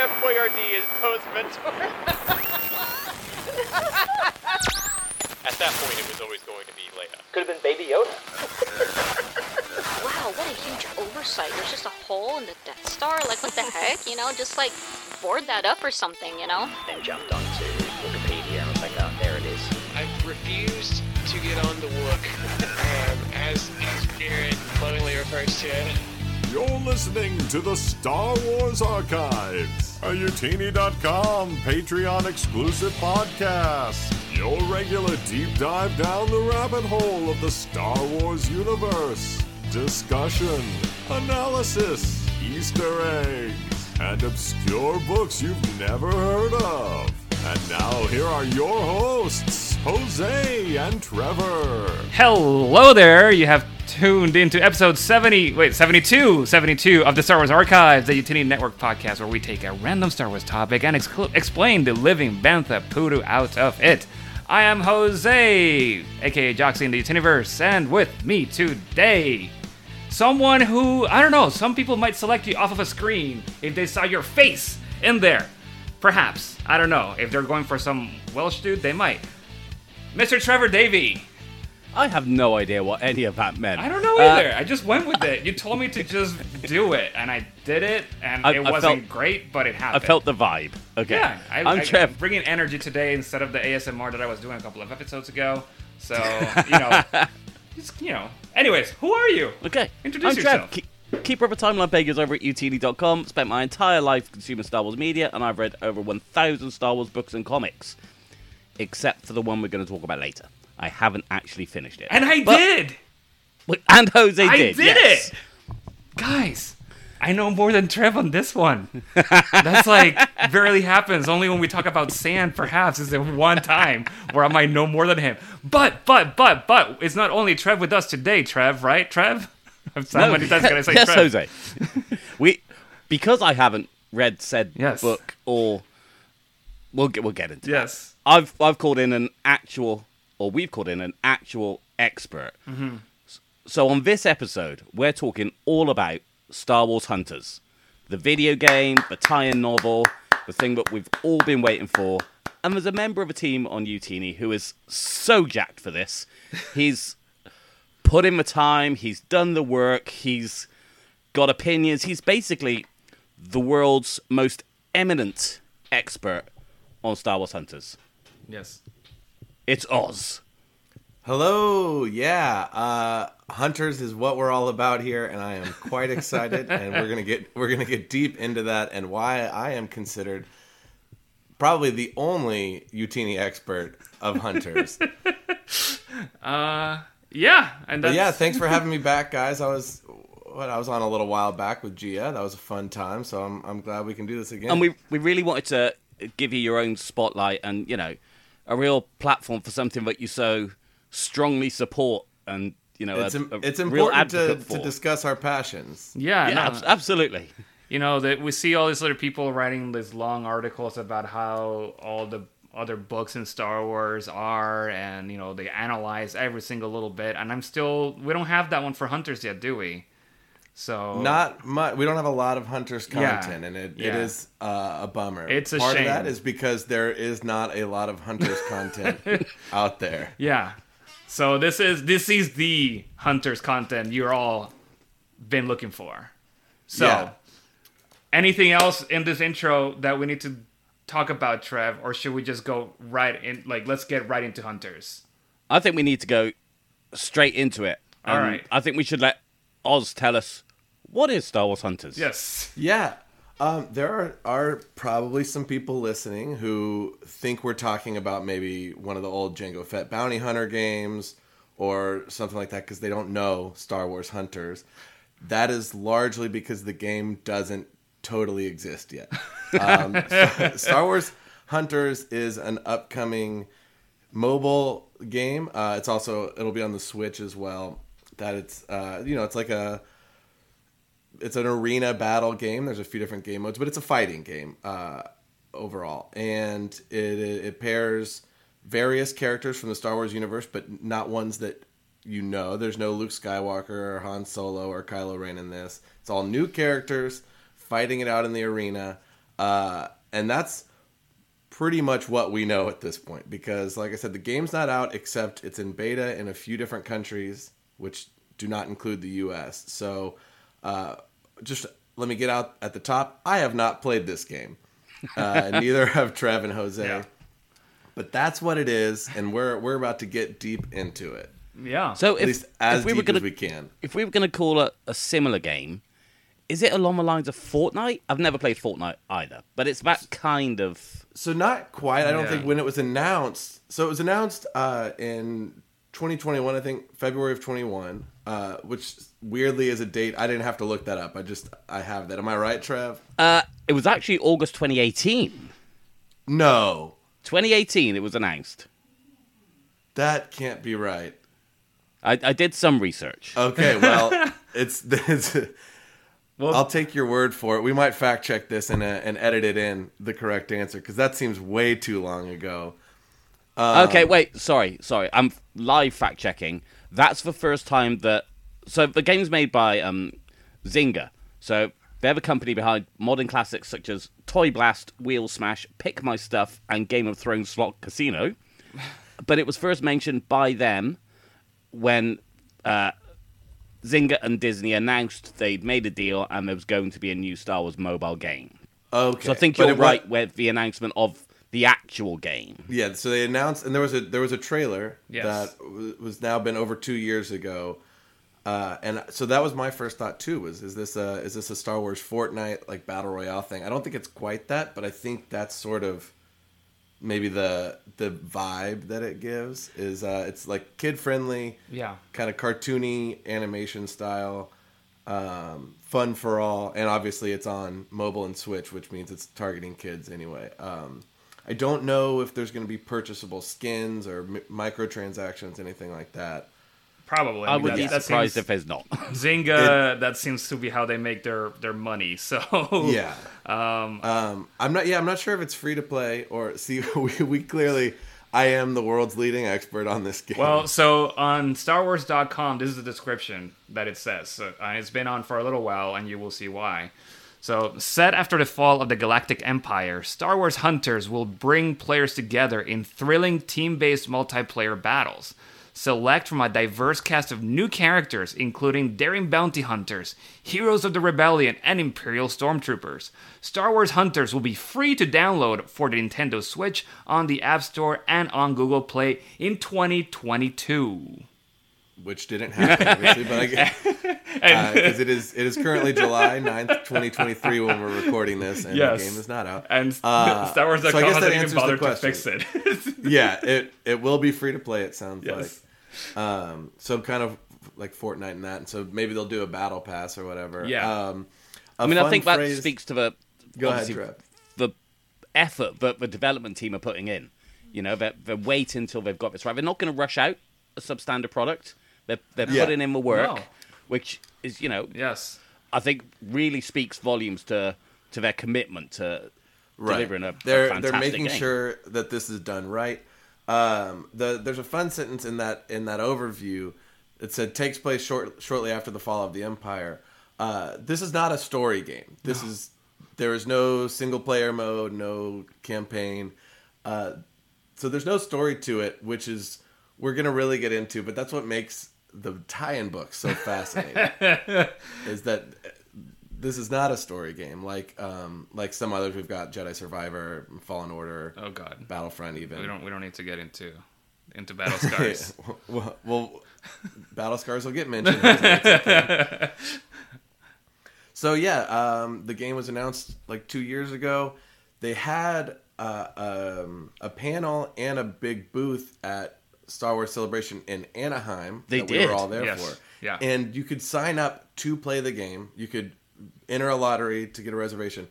Chef Boyardee is Poe's mentor. At that point, it was always going to be Leia. Could have been Baby Yoda. Wow, what a huge oversight. There's just a hole in the Death Star. Like, what the heck? You know, just like board that up or something, you know? Then jumped onto Wikipedia and was like, oh, there it is. I refused to get on the Wook, um, as, as Jared lovingly refers to it. You're listening to the Star Wars Archives, a Youtini.com Patreon exclusive podcast. Your regular deep dive down the rabbit hole of the Star Wars universe. Discussion, analysis, Easter eggs, and obscure books you've never heard of. And now here are your hosts, Jose and Trevor. Hello there. You have tuned into episode 70, wait, 72, 72 of the Star Wars Archives, the Youtini Network podcast, where we take a random Star Wars topic and exclu- explain the living bantha poodoo out of it. I am Jose, aka Joxy in the Youtiniverse, and with me today, someone who, I don't know, some people might select you off of a screen if they saw your face in there. Perhaps. I don't know. If they're going for some Welsh dude, they might. Mr. Trevor Davey. I have no idea what any of that meant. I don't know Uh, either. I just went with it. You told me to just do it, and I did it, and I- it I wasn't felt- great, but it happened. I felt the vibe. Okay. Yeah, I, I'm Trev. bringing energy today instead of the ASMR that I was doing a couple of episodes ago. So you know, just, you know. Anyways, who are you? Okay. Introduce I'm yourself. Trev, Keep, keeper of a timeline pages over at utd.com. Spent my entire life consuming Star Wars media, and I've read over 1,000 Star Wars books and comics. Except for the one we're going to talk about later. I haven't actually finished it. And I But- did. And Jose I did. did yes. it, guys. I know more than Trev on this one. That's like barely happens. Only when we talk about sand, perhaps, is the one time where I might know more than him. But, but, but, but, it's not only Trev with us today, Trev, right? Trev? I'm so No, many times can I say yes, Trev? Jose. we, because I haven't read said Yes. book or we'll get we'll get into. that. Yes. I've I've called in an actual, or we've called in an actual expert. Mm-hmm. So on this episode, we're talking all about Star Wars Hunters, the video game, the tie-in novel, the thing that we've all been waiting for. And there's a member of a team on Youtini who is so jacked for this. He's put in the time. He's done the work. He's got opinions. He's basically the world's most eminent expert on Star Wars Hunters. Yes. It's Oz. Hello, yeah. Uh, Hunters is what we're all about here, and I am quite excited. and we're gonna get we're gonna get deep into that and why I am considered probably the only Youtini expert of Hunters. uh, Yeah, and that's, yeah, thanks for having me back, guys. I was what I was on a little while back with Gia. That was a fun time, so I'm I'm glad we can do this again. And we we really wanted to give you your own spotlight and you know a real platform for something that you so strongly support and you know it's a, a it's important to, to discuss our passions. Yeah, Yeah, no, abs- absolutely. you know that we see all these other people writing these long articles about how all the other books in Star Wars are, and you know they analyze every single little bit. And I'm still, we don't have that one for Hunters yet, do we? So Not much. We don't have a lot of hunters Yeah. content, and it, it Yeah. is uh, a bummer. It's a part shame. of that is because there is not a lot of hunters content out there. yeah. So this is this is the Hunters content you're all been looking for. So Yeah. anything else in this intro that we need to talk about, Trev, or should we just go right in? Like, let's get right into Hunters. I think we need to go straight into it. All And right. I think we should let Oz tell us what is Star Wars Hunters. Yes. Yeah. Um, there are, are probably some people listening who think we're talking about maybe one of the old Jango Fett bounty hunter games or something like that because they don't know Star Wars Hunters. That is largely because the game doesn't totally exist yet. Um, Star Wars Hunters is an upcoming mobile game. Uh, it's also it'll be on the Switch as well. That it's uh, you know it's like a it's an arena battle game. There's a few different game modes, but it's a fighting game uh, overall, and it, it pairs various characters from the Star Wars universe, but not ones that you know. There's no Luke Skywalker or Han Solo or Kylo Ren in this. It's all new characters fighting it out in the arena. uh, and that's pretty much what we know at this point. Because, like I said, the game's not out except it's in beta in a few different countries, which do not include the U.S. So, uh, just let me get out at the top. I have not played this game. Uh, neither have Trev and Jose. Yeah. But that's what it is, and we're we're about to get deep into it. Yeah. So At if, least as if we deep were gonna as we can. if we were gonna call it a similar game, is it along the lines of Fortnite? I've never played Fortnite either, but it's that kind of. So not quite. I don't Yeah. think when it was announced. So it was announced uh, in 2021. I think February of 21, uh, which weirdly is a date. I didn't have to look that up. I just I have that. Am I right, Trev? Uh, it was actually August 2018. No, 2018, it was announced. that can't be right. I, I did some research. Okay, well, it's, it's Well- I'll take your word for it. We might fact check this and uh, and edit it in the correct answer because that seems way too long ago. Um, okay, wait, sorry, sorry. I'm live fact checking. That's the first time that. So the game's made by um, Zynga. So they're the company behind modern classics such as Toy Blast, Wheel Smash, Pick My Stuff, and Game of Thrones Slot Casino. But it was first mentioned by them when uh, Zynga and Disney announced they'd made a deal and there was going to be a new Star Wars mobile game. Okay, So I think but you're right with the announcement of the actual game. Yeah, so they announced, and there was a there was a trailer Yes. that w- was now been over two years ago, uh, and so that was my first thought too. Was is this a is this a Star Wars Fortnite like battle royale thing? I don't think it's quite that, but I think that's sort of maybe the the vibe that it gives is uh, it's like kid friendly, Yeah. kind of cartoony animation style, um, fun for all, and obviously it's on mobile and Switch, which means it's targeting kids anyway. Um, I don't know if there's going to be purchasable skins or m- microtransactions, anything like that. Probably. I would That- be that surprised seems- if there's not. Zynga. that seems to be how they make their their money. So Yeah. Um, I'm not. Yeah, I'm not sure if it's free to play or see. We, we clearly, I am the world's leading expert on this game. Well, so on StarWars.com, this is the description that it says. So, uh, it's been on for a little while, and you will see why. So, set after the fall of the Galactic Empire, Star Wars Hunters will bring players together in thrilling team based multiplayer battles. Select from a diverse cast of new characters, including daring bounty hunters, heroes of the rebellion, and Imperial stormtroopers. Star Wars Hunters will be free to download for the Nintendo Switch on the App Store and on Google Play in 2022. Which didn't happen, obviously, but I because it is it is currently July 9th, 2023 when we're recording this, and Yes. the game is not out. And Uh, Star Wars. so I guess that hasn't even answers the bothered to question. fix it. yeah, it it will be free to play. It sounds Yes. like. Um, so kind of like Fortnite and that, and so maybe they'll do a battle pass or whatever. Yeah. Um, a I mean, I fun think that speaks to the Go ahead, Trev. the effort that the development team are putting in. You know, they're, they're waiting until they've got this right. They're not going to rush out a substandard product. They're, they're Yeah. putting in the work, No. which is, you know, yes. I think really speaks volumes to to their commitment to delivering a, a they're fantastic they're making game. sure that this is done right. Um, the there's a fun sentence in that in that overview. It said takes place short, shortly after the fall of the empire. Uh, this is not a story game. This is there is no single player mode, no campaign. Uh, so there's no story to it, which is we're gonna really get into. But that's what makes the tie-in book so fascinating. is that this is not a story game like um, like some others we've got Jedi Survivor, Fallen Order, Oh God. Battlefront even. We don't. We don't need to get into into battle scars. well, well, battle scars will get mentioned. So yeah, um, the game was announced like two years ago. They had uh, um, a panel and a big booth at Star Wars Celebration in Anaheim. They that We were all there Yes. for. Yeah. and you could sign up to play the game. You could enter a lottery to get a reservation.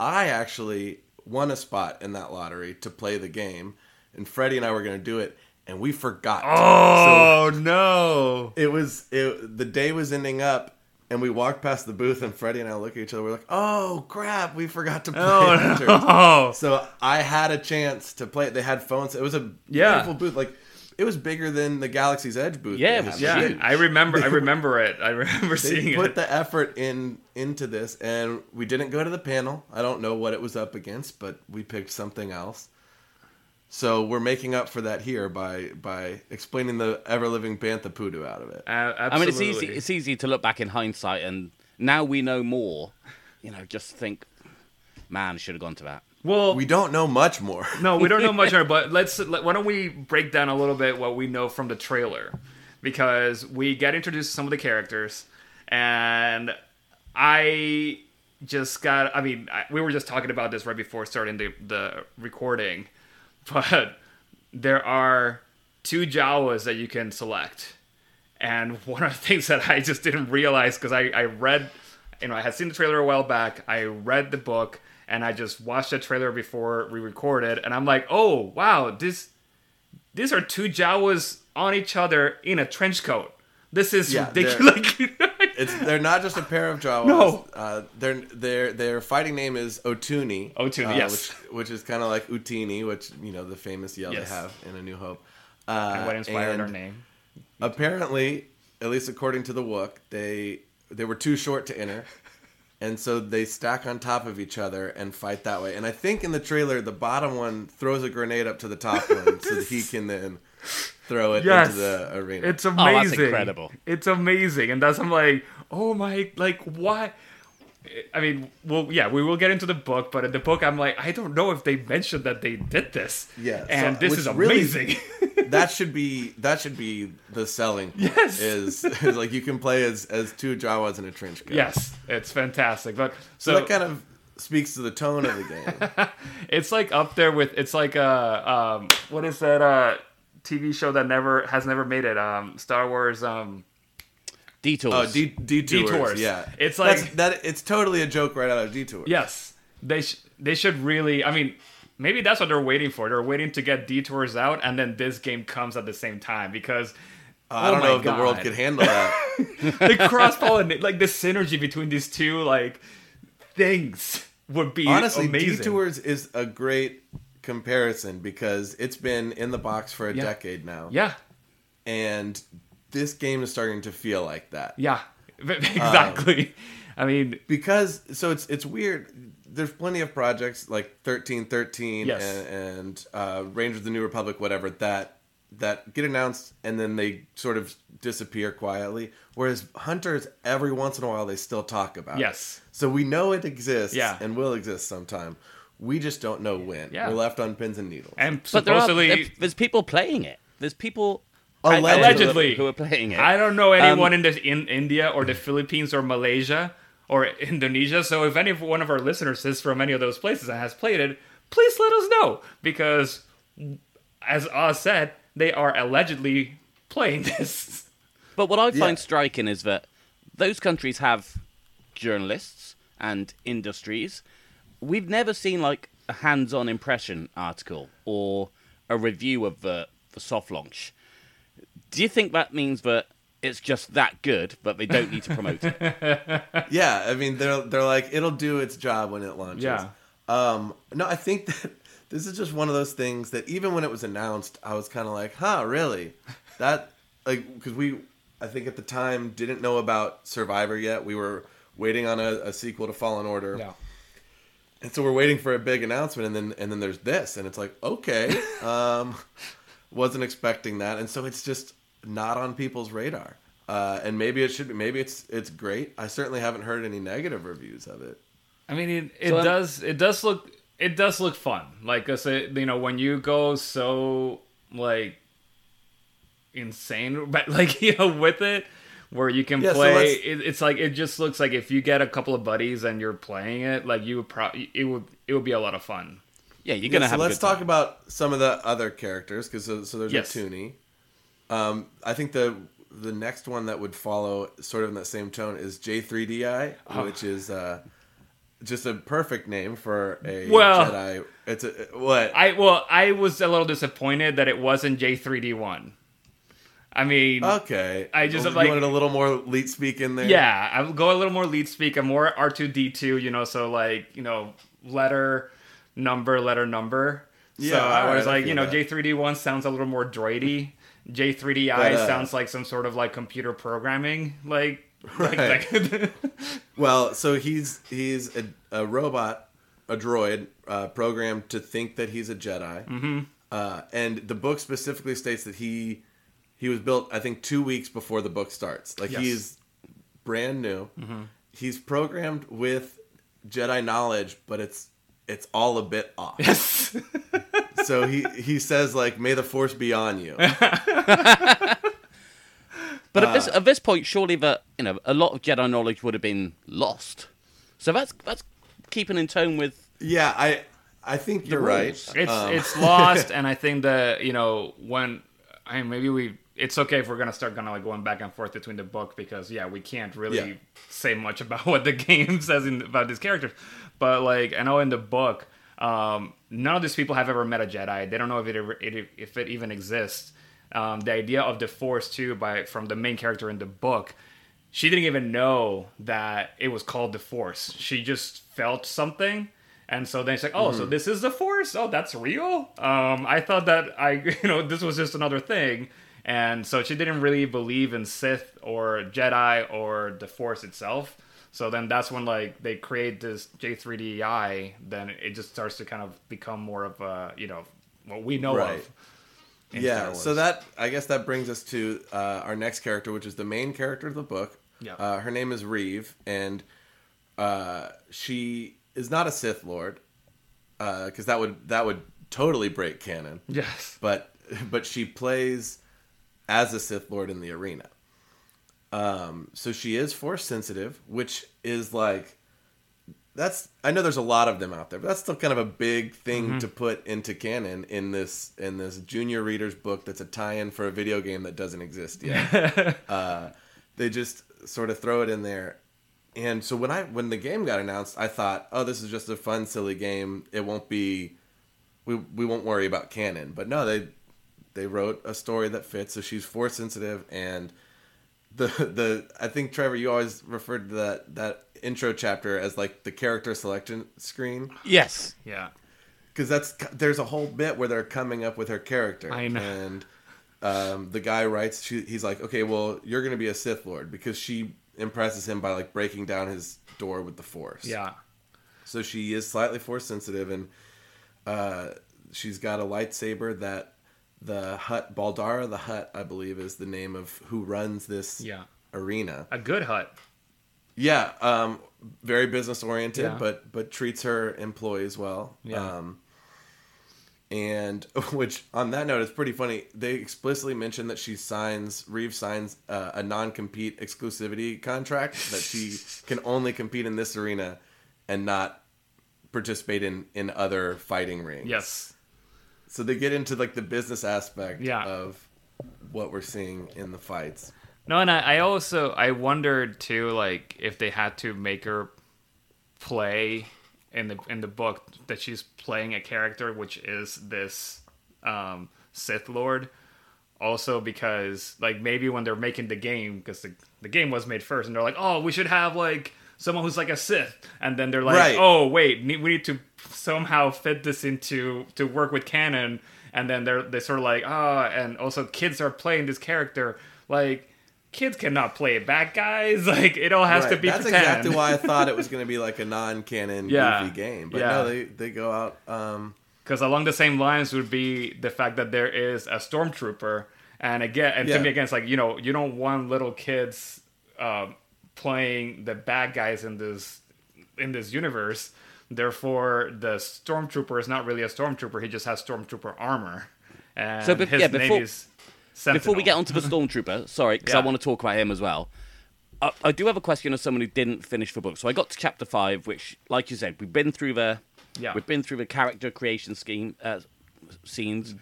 I actually won a spot in that lottery to play the game, and Freddie and I were going to do it, and we forgot. oh no! it was it, the day was ending up and we walked past the booth and freddie and i look at each other we're like oh crap we forgot to play Oh no! so i had a chance to play it they had phones it was a Yeah. beautiful booth like it was bigger than the Galaxy's Edge booth. Yeah, it was. Yeah, huge. I remember. I remember it. I remember They seeing put it. Put the effort in into this, and we didn't go to the panel. I don't know what it was up against, but we picked something else. So we're making up for that here by by explaining the ever living Bantha Poodoo out of it. Uh, I mean, it's easy. It's easy to look back in hindsight, and now we know more. You know, just think, man, should have gone to that. Well, We don't know much more. no, we don't know much more, but let's. Let, why don't we break down a little bit what we know from the trailer, because we get introduced to some of the characters, and I just got. I mean, I, we were just talking about this right before starting the the recording, but there are two Jawas that you can select, and one of the things that I just didn't realize because I I read, you know, I had seen the trailer a while back. I read the book and I just watched the trailer before we recorded, and I'm like, oh wow, this these are two Jawas on each other in a trench coat. This is Yeah, they're- It's they're not just a pair of Jawas. No. uh, their their their fighting name is Utooni. Utooni, uh, yes. which, which is kind of like Utini, which you know the famous yell Yes. they have in A New Hope. Uh, and what inspired and our name? Apparently, at least according to the Wook, they they were too short to enter, and so they stack on top of each other and fight that way. And I think in the trailer, the bottom one throws a grenade up to the top one so that he can then throw it Yes. into the arena. It's amazing. Oh, that's amazing. incredible. It's amazing, and that's I'm like, oh my, like why? I mean, well, yeah, we will get into the book, but in the book, I'm like, I don't know if they mentioned that they did this. Yeah, so- and this which is really- amazing. that should be that should be the selling. Yes. is, is like you can play as as two Jawas in a trench coat. yes, it's fantastic. But so, so, that kind of speaks to the tone of the game. it's like up there with it's like uh um what is that uh TV show that never has never made it um Star Wars um Detours. Oh, de- detours, Detours. Yeah, It's like That's- like- that. It's totally a joke right out of detour. yes they sh- they should really I mean maybe that's what they're waiting for they're waiting to get detours out and then this game comes at the same time because I oh don't know if the world God. could handle that. the cross pollinate like the synergy between these two like things would be Honestly, amazing. detours is a great comparison because it's been in the box for a Yeah. decade now, Yeah, and this game is starting to feel like that. yeah, um, exactly. I mean, because so it's it's weird. There's plenty of projects like thirteen thirteen Yes. and, and uh, Rangers of the New Republic, whatever that that get announced and then they sort of disappear quietly. Whereas Hunters, every once in a while, they still talk about. it. yes, So we know it exists Yeah. and will exist sometime. We just don't know when. Yeah. We're left on pins and needles. and but there are, supposedly. there- there's people playing it. There's people Allegedly. Allegedly. who are playing it. I don't know anyone Um, in the, in India or the Philippines or Malaysia or Indonesia. So if any one of our listeners is from any of those places and has played it, please let us know because, as Oz said, they are allegedly playing this. But what I find Yeah. striking is that those countries have journalists and industries. We've never seen like a hands-on impression article or a review of the, the soft launch. Do you think that means that it's just that good, but they don't need to promote it? Yeah, I mean they're they're like it'll do its job when it launches. Yeah. Um, no, I think that this is just one of those things that even when it was announced, I was kind of like, "Huh, really?" That like because we, I think at the time didn't know about Survivor yet. We were waiting on a, a sequel to Fallen Order, Yeah. and so we're waiting for a big announcement, and then and then there's this, and it's like, okay, um, wasn't expecting that, and so it's just not on people's radar. Uh, and maybe it should be. Maybe it's it's great. I certainly haven't heard any negative reviews of it. I mean, it, it So, does it does look it does look fun. Like I said, you know, when you go so like insane, but like you know, with it, where you can Yeah, play, let's- it, it's like it just looks like if you get a couple of buddies and you're playing it, like you would probably it would it would be a lot of fun. Yeah, you're gonna so have. a let's good talk time. about some of the other characters because so, so there's Yes. a Toonie. Um, I think the the next one that would follow sort of in that same tone is J3DI, Oh. which is uh, just a perfect name for a Well- Jedi. It's a what? I well, I was a little disappointed that it wasn't J3D1. I mean, okay, I just, you like- wanted a little more leet speak in there. Yeah, I would go a little more leet speak. I'm more R2D2, you know, so like, you know, letter, number, letter, number. Yeah, so I was I like, you know. J3D1 sounds a little more droidy. J3DI But, uh, sounds like some sort of like computer programming, like, like, Right. like Well, so he's he's a, a robot, a droid, uh, programmed to think that he's a Jedi. Mm-hmm. Uh, and the book specifically states that he he was built, I think, two weeks before the book starts. Like Yes. he's brand new. He's programmed with Jedi knowledge, but it's it's all a bit off. yes. so he he says like, "May the Force be on you." But at this at this point, surely that you know a lot of Jedi knowledge would have been lost. So that's that's keeping in tone with yeah, I I think you're right. it's Um, it's lost and i think that you know when i mean maybe we it's okay if we're gonna start kind of like going back and forth between the book because yeah we can't really Yeah. say much about what the game says in, about these characters but like i know in the book um, none of these people have ever met a jedi. They don't know if it, it if it even exists. Um, the idea of the force too by from the main character in the book she didn't even know that it was called the force. She just felt something. And so then she's like oh Mm-hmm. so this is the force? Oh that's real? Um i thought that i you know this was just another thing. And so she didn't really believe in sith or jedi or the force itself so then that's when like they create this j3di then it just starts to kind of become more of a you know what we know Right. of yeah so that i guess that brings us to uh, our next character which is the main character of the book. Yeah. uh, her name is reeve and uh, she is not a sith lord because that would that would totally break canon. Yes. But but she plays as a sith lord in the arena um, so she is force sensitive which is like that's I know there's a lot of them out there, but that's still kind of a big thing to put into canon in this in this junior reader's book that's a tie-in for a video game that doesn't exist yet. uh, they just sort of throw it in there. And so when I when the game got announced, I thought, "Oh, this is just a fun silly game. It won't be we we won't worry about canon." But no, they they wrote a story that fits. So she's force sensitive and the the I think Trevor, you always referred to that that intro chapter as like the character selection screen yes. yeah because that's there's a whole bit where they're coming up with her character. I know. And um, the guy writes, she, he's like, okay, well, you're gonna be a Sith Lord because she impresses him by like breaking down his door with the Force. yeah So she is slightly Force sensitive, and uh, she's got a lightsaber that the Hutt Baldara the Hutt, I believe, is the name of who runs this yeah arena. a good Hutt Yeah, um, very business oriented, Yeah. but but treats her employees well. Yeah. Um, and which on that note, it's pretty funny. They explicitly mention that she signs Reeve signs uh, a non compete exclusivity contract that she can only compete in this arena and not participate in in other fighting rings. yes So they get into like the business aspect Yeah. of what we're seeing in the fights. No, and I, I also I wondered too, like if they had to make her play in the in the book that she's playing a character which is this um, Sith Lord. Also, because like maybe when they're making the game, because the the game was made first, and they're like, oh, we should have like someone who's like a Sith, and then they're like, Right. oh wait, we need to somehow fit this into to work with canon, and then they're they sort of like ah, and also kids are playing this character like. Kids cannot play bad guys. Like it all has to be That's pretend. exactly why I thought it was going to be like a non-canon Yeah. goofy game. But Yeah. no, they they go out. Um, Because along the same lines would be the fact that there is a stormtrooper, and again, and to me again, it's like you know, you don't want little kids um, playing the bad guys in this in this universe. Therefore, the stormtrooper is not really a stormtrooper; he just has stormtrooper armor. And So, bef- his yeah, name before- is Sentinel. Before we get onto the stormtrooper, sorry, because I want to talk about him as well. I, I do have a question of someone who didn't finish the book. So I got to chapter five, which, like you said, we've been through the Yeah. we've been through the character creation scheme uh, scenes.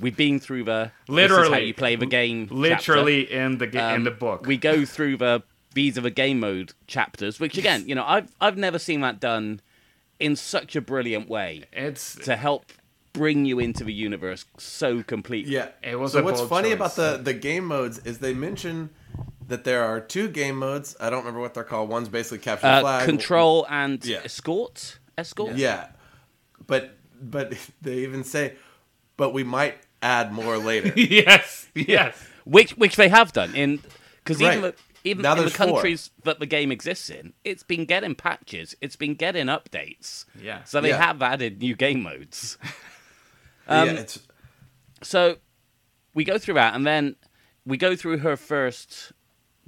We've been through the this is how Literally. you play the game. chapter. literally in the ga- in Um, the book. We go through the these are the game mode chapters, which again, you know, I've I've never seen that done in such a brilliant way it's to help bring you into the universe so completely. yeah, It was So a what's funny choice. about the the game modes is they mention that there are two game modes. I don't remember what they're called. One's basically capture Uh, flag. control and Yeah. escort. Escort. Yeah, but but they even say, but we might add more later. yes, yes. which which they have done in because even Right. the, even Now in the there's four. countries that the game exists in, it's been getting patches, it's been getting updates. Yeah. So they Yeah. have added new game modes. yeah, Um, it's So we go through that, and then we go through her first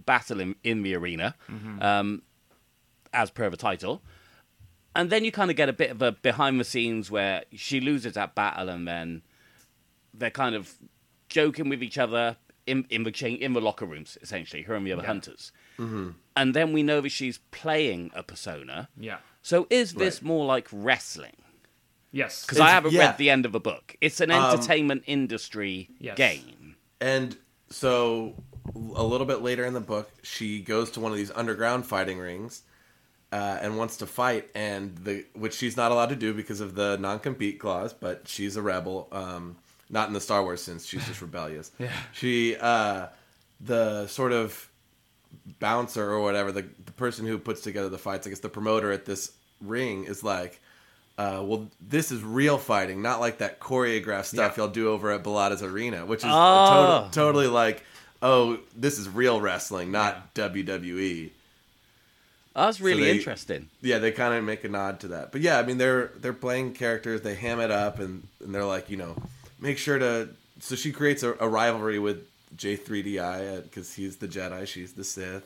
battle in, in the arena, um, as per the title. And then you kind of get a bit of a behind the scenes where she loses that battle, and then they're kind of joking with each other in, in the chain, in the locker rooms, essentially, her and the other hunters. And then we know that she's playing a persona. Yeah. So is this Right. more like wrestling? Yes. Because I haven't yeah. read the end of the book. It's an Um, entertainment industry Yes. game. And so a little bit later in the book, she goes to one of these underground fighting rings uh, and wants to fight, and the which she's not allowed to do because of the non-compete clause. But she's a rebel, um, not in the Star Wars sense. She's just rebellious. Yeah. She, uh, the sort of bouncer or whatever, the, the person who puts together the fights, I guess the promoter at this ring is like. Uh, well, this is real fighting, not like that choreographed stuff y'all do over at Bellata's Arena, which is Oh. tot- totally like, oh, this is real wrestling, not WWE. That's really they- interesting. Yeah, they kind of make a nod to that. But yeah, I mean, they're they're playing characters. They ham it up, and, and they're like, you know, make sure to. So she creates a, a rivalry with J3DI because he's the Jedi, she's the Sith,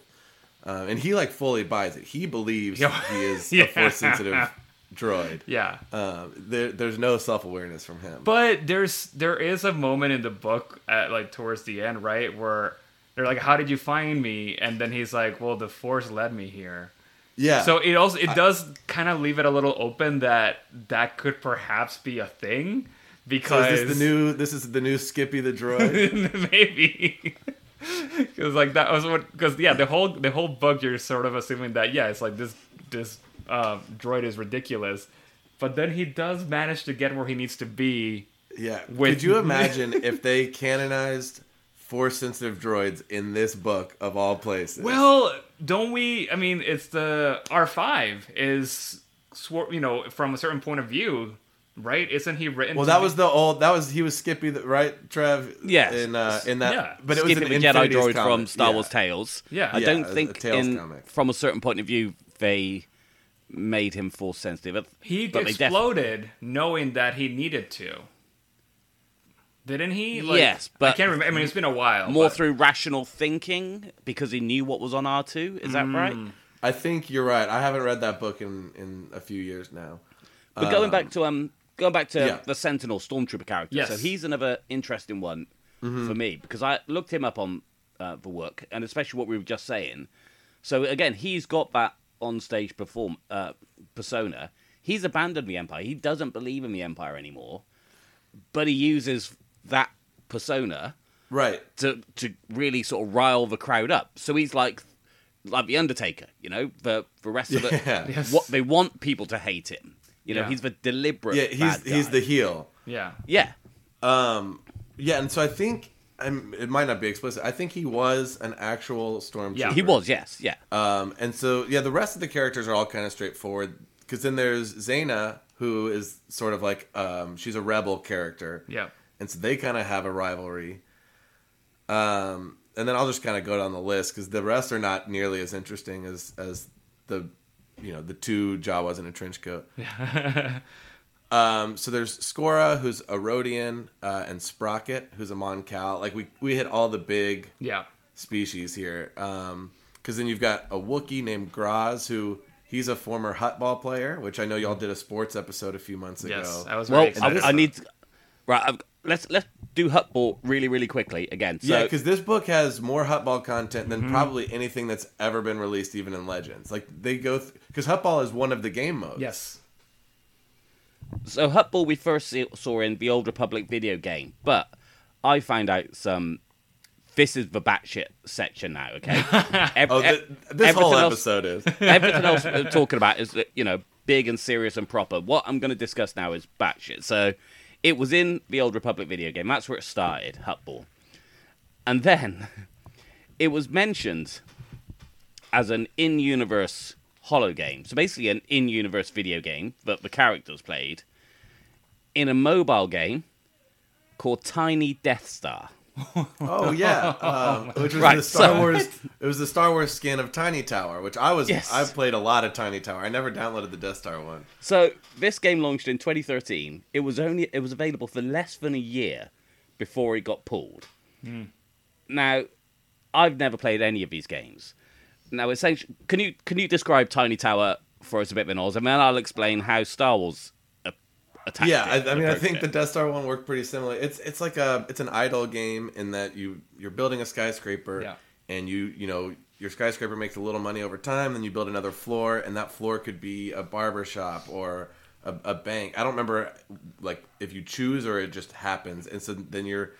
uh, and he like fully buys it. He believes he is Yeah. a force sensitive droid. yeah. Um, there, there's no self awareness from him. But there's there is a moment in the book at like towards the end, right, where they're like, "How did you find me?" And then he's like, "Well, the Force led me here." yeah. So it also it does kind of leave it a little open that that could perhaps be a thing So because is this the new? This is the new Skippy the droid. maybe because like that was what because yeah the whole the whole book you're sort of assuming that yeah it's like this this uh, droid is ridiculous, but then he does manage to get where he needs to be. Yeah. With- Could you imagine if they canonized force sensitive droids in this book of all places? Well, don't we? I mean, it's the R five is you know from a certain point of view, right? Isn't he written? well, to that be- was the old. That was he was Skippy, the, right, Trev? Yes. In uh, in that, Yeah. but it was Skippy an the Jedi Infinities droid comic. from Star Yeah. Wars Tales. Yeah. I Yeah, don't a- a think Tales in, comic. from a certain point of view they made him force sensitive. he but they def- exploded knowing that he needed to. Didn't he? Yes, but I can't remember. I mean, it's been a while. more but- through rational thinking because he knew what was on R two. Is that right? I think you're right. I haven't read that book in in a few years now. But going back to um, going back to yeah. the Sentinel Stormtrooper character. Yes. So he's another interesting one for me because I looked him up on uh, the Wook and especially what we were just saying. So again, he's got that on stage perform uh, persona. He's abandoned the Empire. He doesn't believe in the Empire anymore, but he uses that persona Right. to to really sort of rile the crowd up. So he's like like the Undertaker, you know, the the rest of it. Yeah. Yes. What they want people to hate him. You know, Yeah. he's the deliberate. Yeah. He's bad he's the heel. yeah. yeah. Um. Yeah, and so I think. I'm, it might not be explicit. I think he was an actual stormtrooper. Yeah. He was, yes, yeah. Um, and so yeah, the rest of the characters are all kind of straightforward. Because then there's Zaina, who is sort of like um, she's a rebel character. Yeah. and so they kind of have a rivalry. Um, and then I'll just kind of go down the list because the rest are not nearly as interesting as as the you know the two Jawas in a trench coat. um, so there's Scora, who's a Rodian, uh, and Sprocket, who's a Mon Cal. Like we we hit all the big Yeah. species here. Because then you've got a Wookiee named Grozz, who he's a former Huttball player, which I know y'all did a sports episode a few months ago. Yes. I was Well, very I. I need. To, right, I've, let's let's do Huttball really, really quickly again. So, yeah, because this book has more Huttball content Mm-hmm. than probably anything that's ever been released, even in Legends. Like they go because Huttball is one of the game modes. yes. so Huttball we first see, saw in the Old Republic video game, but I found out some. This is the batshit section now, okay? Ev- Oh, ev- th- this whole everything else- episode is. everything else we're talking about is you know big and serious and proper. What I'm going to discuss now is batshit. So it was in the Old Republic video game. That's where it started, Huttball, and then it was mentioned as an in-universe holo game. So basically, an in-universe video game that the characters played in a mobile game called Tiny Death Star. Oh yeah, um, which was Right, the Star so- Wars. It was the Star Wars skin of Tiny Tower, which I was. Yes. I've played a lot of Tiny Tower. I never downloaded the Death Star one. So this game launched in 2013. It was only it was available for less than a year before it got pulled. Now, I've never played any of these games. Now, essentially, can you can you describe Tiny Tower for us a bit, Oz, and then I'll explain how Star Wars Yeah, I, I mean, I think it. the Death Star one worked pretty similar. It's it's like a it's an idle game in that you you're building a skyscraper, Yeah. and you you know your skyscraper makes a little money over time. Then you build another floor, and that floor could be a barber shop or a, a bank. I don't remember like if you choose or it just happens, and so then your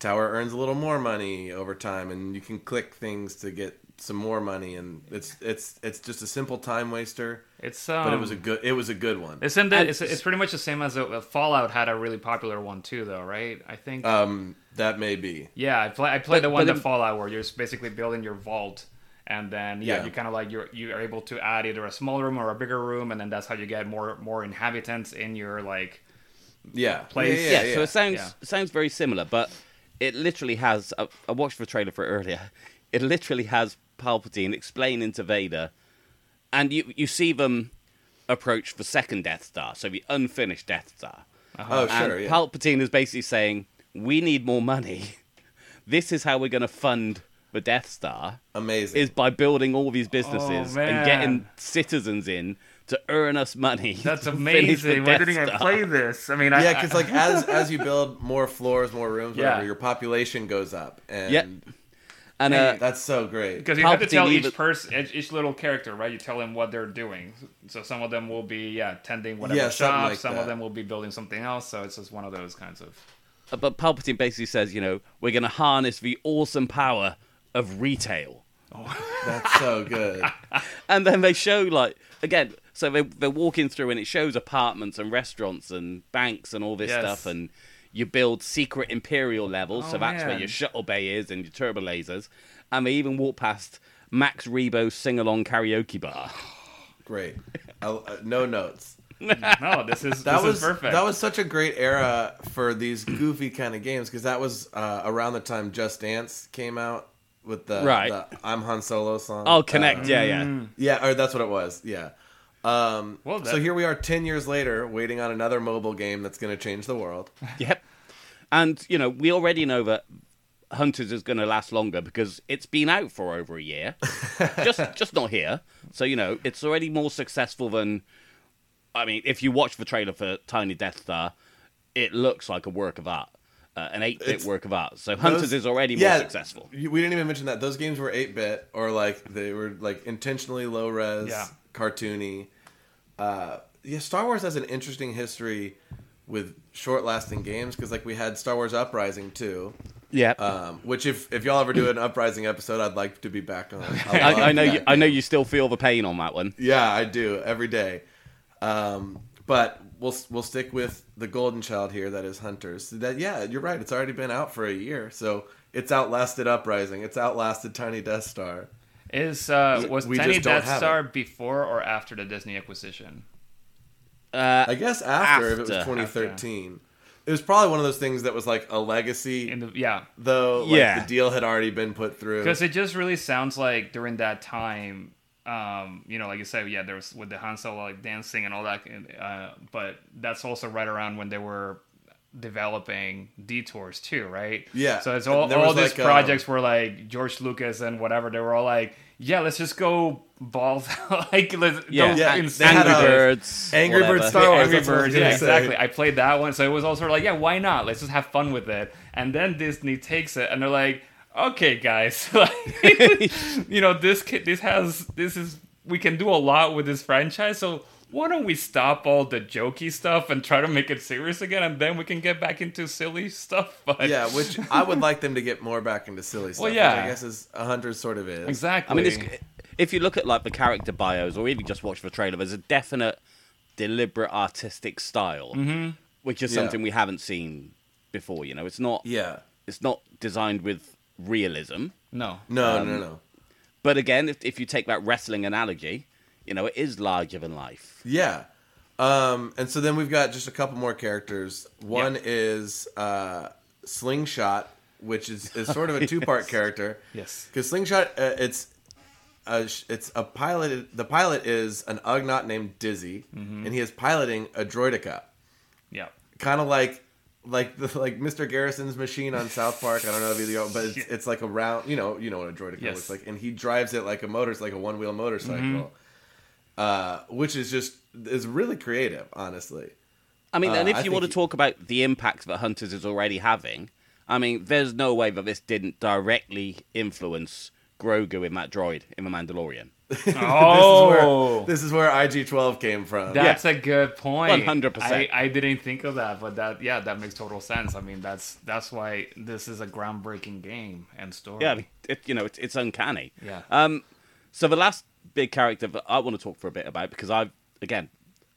tower earns a little more money over time, and you can click things to get some more money, and it's it's it's just a simple time waster. It's um, But it was a good it was a good one. Isn't that? And- It's, it's pretty much the same as a, a Fallout had a really popular one too, though, right? I think. Um, that may be. yeah, I play. I played But- the one but the Fallout where you're basically building your vault, and then yeah, Yeah. you kind of like you're you are able to add either a small room or a bigger room, and then that's how you get more more inhabitants in your like. Yeah. Place- Yeah, yeah, yeah, so it sounds Yeah. sounds very similar, but it literally has. I, I watched the trailer for it earlier. It literally has Palpatine explaining to Vader, and you you see them approach the second Death Star, so the unfinished Death Star. Uh-huh. Oh, sure. and Yeah. Palpatine is basically saying, "We need more money. This is how we're going to fund the Death Star." Amazing. Is by building all these businesses Oh, and getting oh, citizens in to earn us money. That's to finish the amazing. Why didn't I play this? I mean, I, yeah, because like as as you build more floors, more rooms, Yeah. whatever, your population goes up, and Yeah. And uh, that's so great. Because you have to Palpatine tell even- each person, each, each little character, right? You tell them what they're doing. So some of them will be, yeah, tending whatever Yeah, shop. like some that. of them will be building something else. So it's just one of those kinds of. but Palpatine basically says, you know, we're going to harness the awesome power of retail. Oh, That's so good. And then they show like again, so they they're walking through and it shows apartments and restaurants and banks and all this Yes. stuff and you build secret imperial levels, so Oh, that's where your shuttle bay is and your turbo lasers. And they even walk past Max Rebo's sing along karaoke bar. Great. Uh, no notes. No, this is That this was is perfect. that was such a great era for these goofy kind of games because that was uh, around the time Just Dance came out with the, Right. the "I'm Han Solo" song. Oh, Kinect, Uh, yeah, yeah. yeah, or that's what it was. Yeah. Um, Well, so here we are, ten years later, waiting on another mobile game that's going to change the world. Yep. And you know, we already know that Hunters is going to last longer because it's been out for over a year, just just not here. So you know, it's already more successful than. I mean, if you watch the trailer for Tiny Death Star, it looks like a work of art, uh, an eight-bit work of art. So Hunters Those- is already more yeah, successful. We didn't even mention that those games were eight bit or like they were like intentionally low res, Yeah. Cartoony. Uh, yeah, Star Wars has an interesting history with short lasting games because like we had Star Wars Uprising too. Yeah. Um, which if if y'all ever do an Uprising episode, I'd like to be back on. I, I, know that you. I know you still feel the pain on that one. Yeah, I do every day. Um, but we'll we'll stick with the golden child here. That is Hunters. That yeah, you're right. It's already been out for a year, so it's outlasted Uprising. It's outlasted Tiny Death Star. Is uh, was We Tiny Death Star it. before or after the Disney acquisition? Uh, I guess after, if it was After. 2013. It was probably one of those things that was like a legacy, In the yeah, though. Like Yeah. the deal had already been put through. because it just really sounds like during that time, um, you know, like you said, yeah, there was with the Han Solo like dancing and all that, uh, but that's also right around when they were developing detours too, right? Yeah. So it's all all these like, um, projects were like George Lucas and whatever. They were all like, yeah, let's just go balls like let's yeah. go Yeah, insane had with. Birds. Angry Birds. Star Wars. Angry that's what I was Birds, yeah, exactly. I played that one, so it was also like, yeah, why not? Let's just have fun with it. And then Disney takes it, and they're like, okay, guys, like, you know, this kid, this has, this is, we can do a lot with this franchise, so why don't we stop all the jokey stuff and try to make it serious again, and then we can get back into silly stuff. But Yeah, which I would like them to get more back into silly stuff. Well, which yeah. I guess is a hundred sort of is. exactly. I mean, it's, if you look at like the character bios, or even just watch the trailer, there's a definite, deliberate artistic style, which is Yeah. something we haven't seen before. You know, it's not Yeah. it's not designed with realism, no, No, Um, no, no. but again, if if you take that wrestling analogy, you know, it is larger than life. Yeah. Um, and so then we've got just a couple more characters. One is uh, Slingshot, which is, is sort of a two part character. Yes. Because Slingshot, uh, it's a, it's a pilot. The pilot is an Ugnaught named Dizzy, Mm-hmm. and he is piloting a droideka, Yeah. kind of like like the like Mr. Garrison's machine on South Park. I don't know if you know, but it's, it's like a round. You know, you know what a droideka Yes. looks like, and he drives it like a motor, like a one wheel motorcycle, Mm-hmm. Uh, which is just is really creative, honestly. I mean, Uh, and if I you want to think- talk about the impact that Hunters is already having, I mean, there's no way that this didn't directly influence Grogu in that droid in The Mandalorian. Oh, This is where IG12 came from. that's a good point. 100%. I, I didn't think of that, but that yeah, that makes total sense. I mean, that's that's why this is a groundbreaking game and story. Yeah, I mean, it, you know, it's, it's uncanny. Yeah. Um, so the last big character that I want to talk for a bit about because I've again,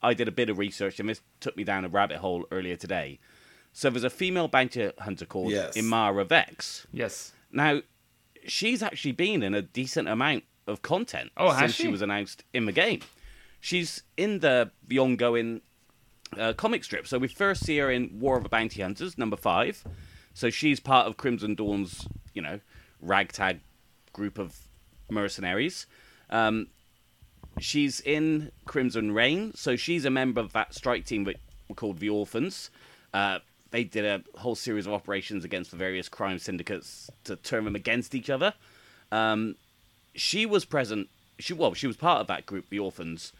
I did a bit of research and this took me down a rabbit hole earlier today. So there's a female bounty hunter called Yes. Imara Vex. yes. Now, she's actually been in a decent amount of content Oh, has since she? she was announced in the game. She's in the the ongoing uh, comic strip. So we first see her in War of the Bounty Hunters, number five. So she's part of Crimson Dawn's, you know, ragtag group of mercenaries. Um, she's in Crimson Reign, so she's a member of that strike team that were called the Orphans. Uh, they did a whole series of operations against the various crime syndicates to turn them against each other. Um, she was present. She well, she was part of that group, the Orphans,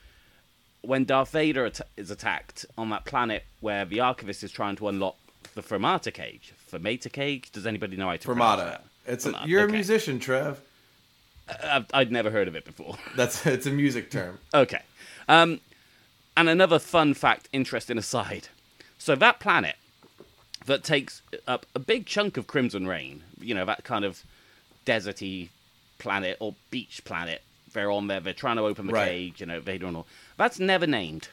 when Darth Vader at- is attacked on that planet where the Archivist is trying to unlock the Fermata cage. Fermata cage? Does anybody know how to Fermata. It's a, you're okay. a musician, Trev. I've, I'd never heard of it before. That's it's a music term. Okay. Um, and another fun fact, interesting aside. So that planet that takes up a big chunk of Crimson Reign, you know, that kind of deserty planet or beach planet. They're on there. They're trying to open the Right. cage. You know, they don't know. That's never named.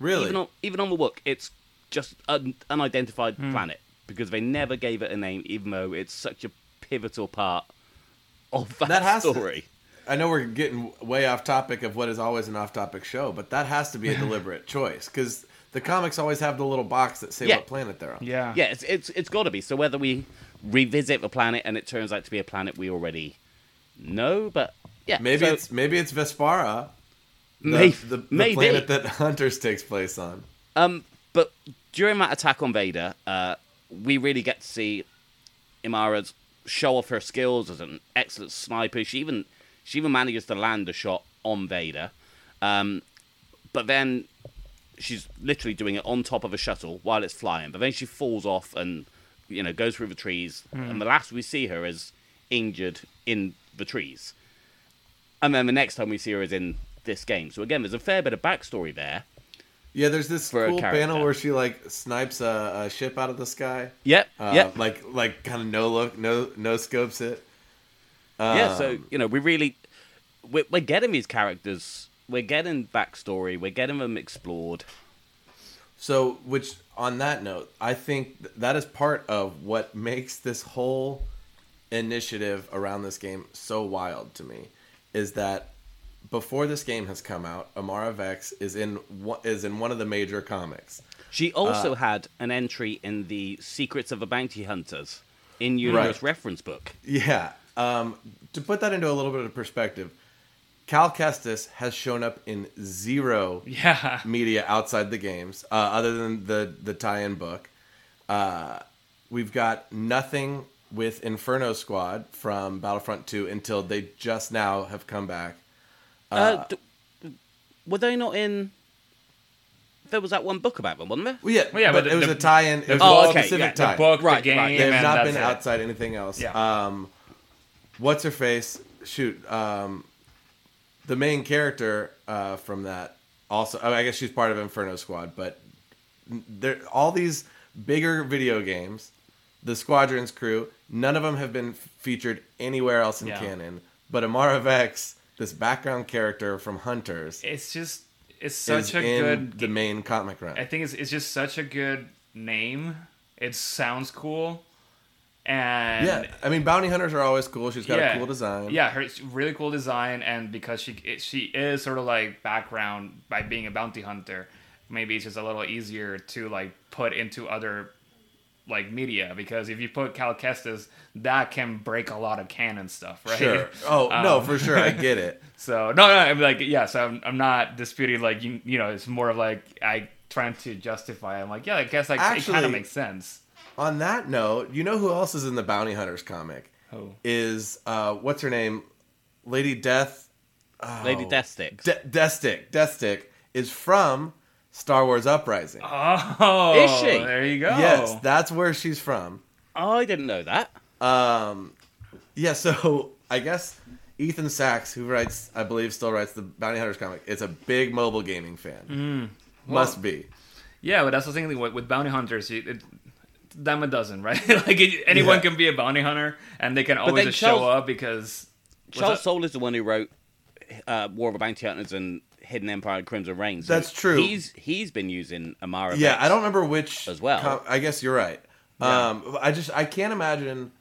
Really? Even on even on the book, it's just an unidentified Hmm. planet because they never gave it a name, even though it's such a pivotal part of that, That has to- story. I know we're getting way off topic of what is always an off-topic show, but that has to be a deliberate choice because the comics always have the little box that say Yeah. what planet they're on. Yeah. Yeah, it's it's it's got to be. So whether we revisit the planet and it turns out to be a planet we already know, but yeah, Maybe so it's maybe it's Vespaara, the, May- the, the maybe. planet that Hunters takes place on. Um, but during that attack on Vader, uh, we really get to see Imara's show off her skills as an excellent sniper. She even she even manages to land a shot on Vader, um, but then she's literally doing it on top of a shuttle while it's flying. But then she falls off and you know goes through the trees, and the last we see her is injured in the trees. And then the next time we see her is in this game. So again, there's a fair bit of backstory there. Yeah, there's this cool panel where she like snipes a, a ship out of the sky. Yep. Uh, yep. Like like kind of no look, no no scopes it. yeah, so Um, you know, we really we're, we're getting these characters, we're getting backstory, we're getting them explored. So, which on that note, I think that is part of what makes this whole initiative around this game so wild to me is that before this game has come out, Imara Vex is in one- is in one of the major comics. She also had an entry in the Secrets of the Bounty Hunters in Universe Right. reference book. Yeah. Um, to put that into a little bit of perspective, Cal Kestis has shown up in zero Yeah. media outside the games, uh, other than the the tie-in book. Uh, we've got nothing with Inferno Squad from Battlefront 2 until they just now have come back. Uh, d- were they not in? There was that one book about them, wasn't there? Well, yeah, Well, yeah, but, but it was the- a tie-in. It was Oh, a okay, specific yeah, the tie. The book, Right, the game, right. They've and not that's been it. outside anything else. Yeah. Um, what's her face? Shoot. Um, the main character uh, from that also. I, mean, I guess she's part of Inferno Squad, but there all these bigger video games, the Squadrons crew, none of them have been featured anywhere else in Yeah. canon. But Imara Vex, this background character from Hunters, It's just it's such a good the main comic run. I think it's it's just such a good name. It sounds cool. And yeah, I mean, bounty hunters are always cool. She's got yeah, a cool design. Yeah, her really cool design, and because she she is sort of like background by being a bounty hunter, maybe it's just a little easier to like put into other like media because if you put Cal Kestis, that can break a lot of canon stuff, right? Sure. Oh no, Um, for sure, I get it. So no, no, I'm like yeah. So I'm, I'm not disputing like you, you know. It's more of like I trying to justify. I'm like yeah, I guess like it kind of makes sense. On that note, you know who else is in the Bounty Hunters comic? Who? Is uh, what's her name? Lady Death. Lady Oh. Deathstick. De- Deathstick. Deathstick is from Star Wars Uprising. Oh, Is she? There you go. Yes, that's where she's from. I didn't know that. Um, yeah, so I guess Ethan Sacks, who writes, I believe, still writes the Bounty Hunters comic, is a big mobile gaming fan. Must be. Yeah, but that's the thing with, with bounty hunters. You, it, them a dozen, right? like it, anyone Yeah. can be a bounty hunter, and they can always then just show up because Charles that? Soule is the one who wrote uh, War of the Bounty Hunters and Hidden Empire and Crimson Reign. So That's true. He's he's been using Imara. Yeah, Vex. I don't remember which as well. com- I guess you're right. Um, I just I can't imagine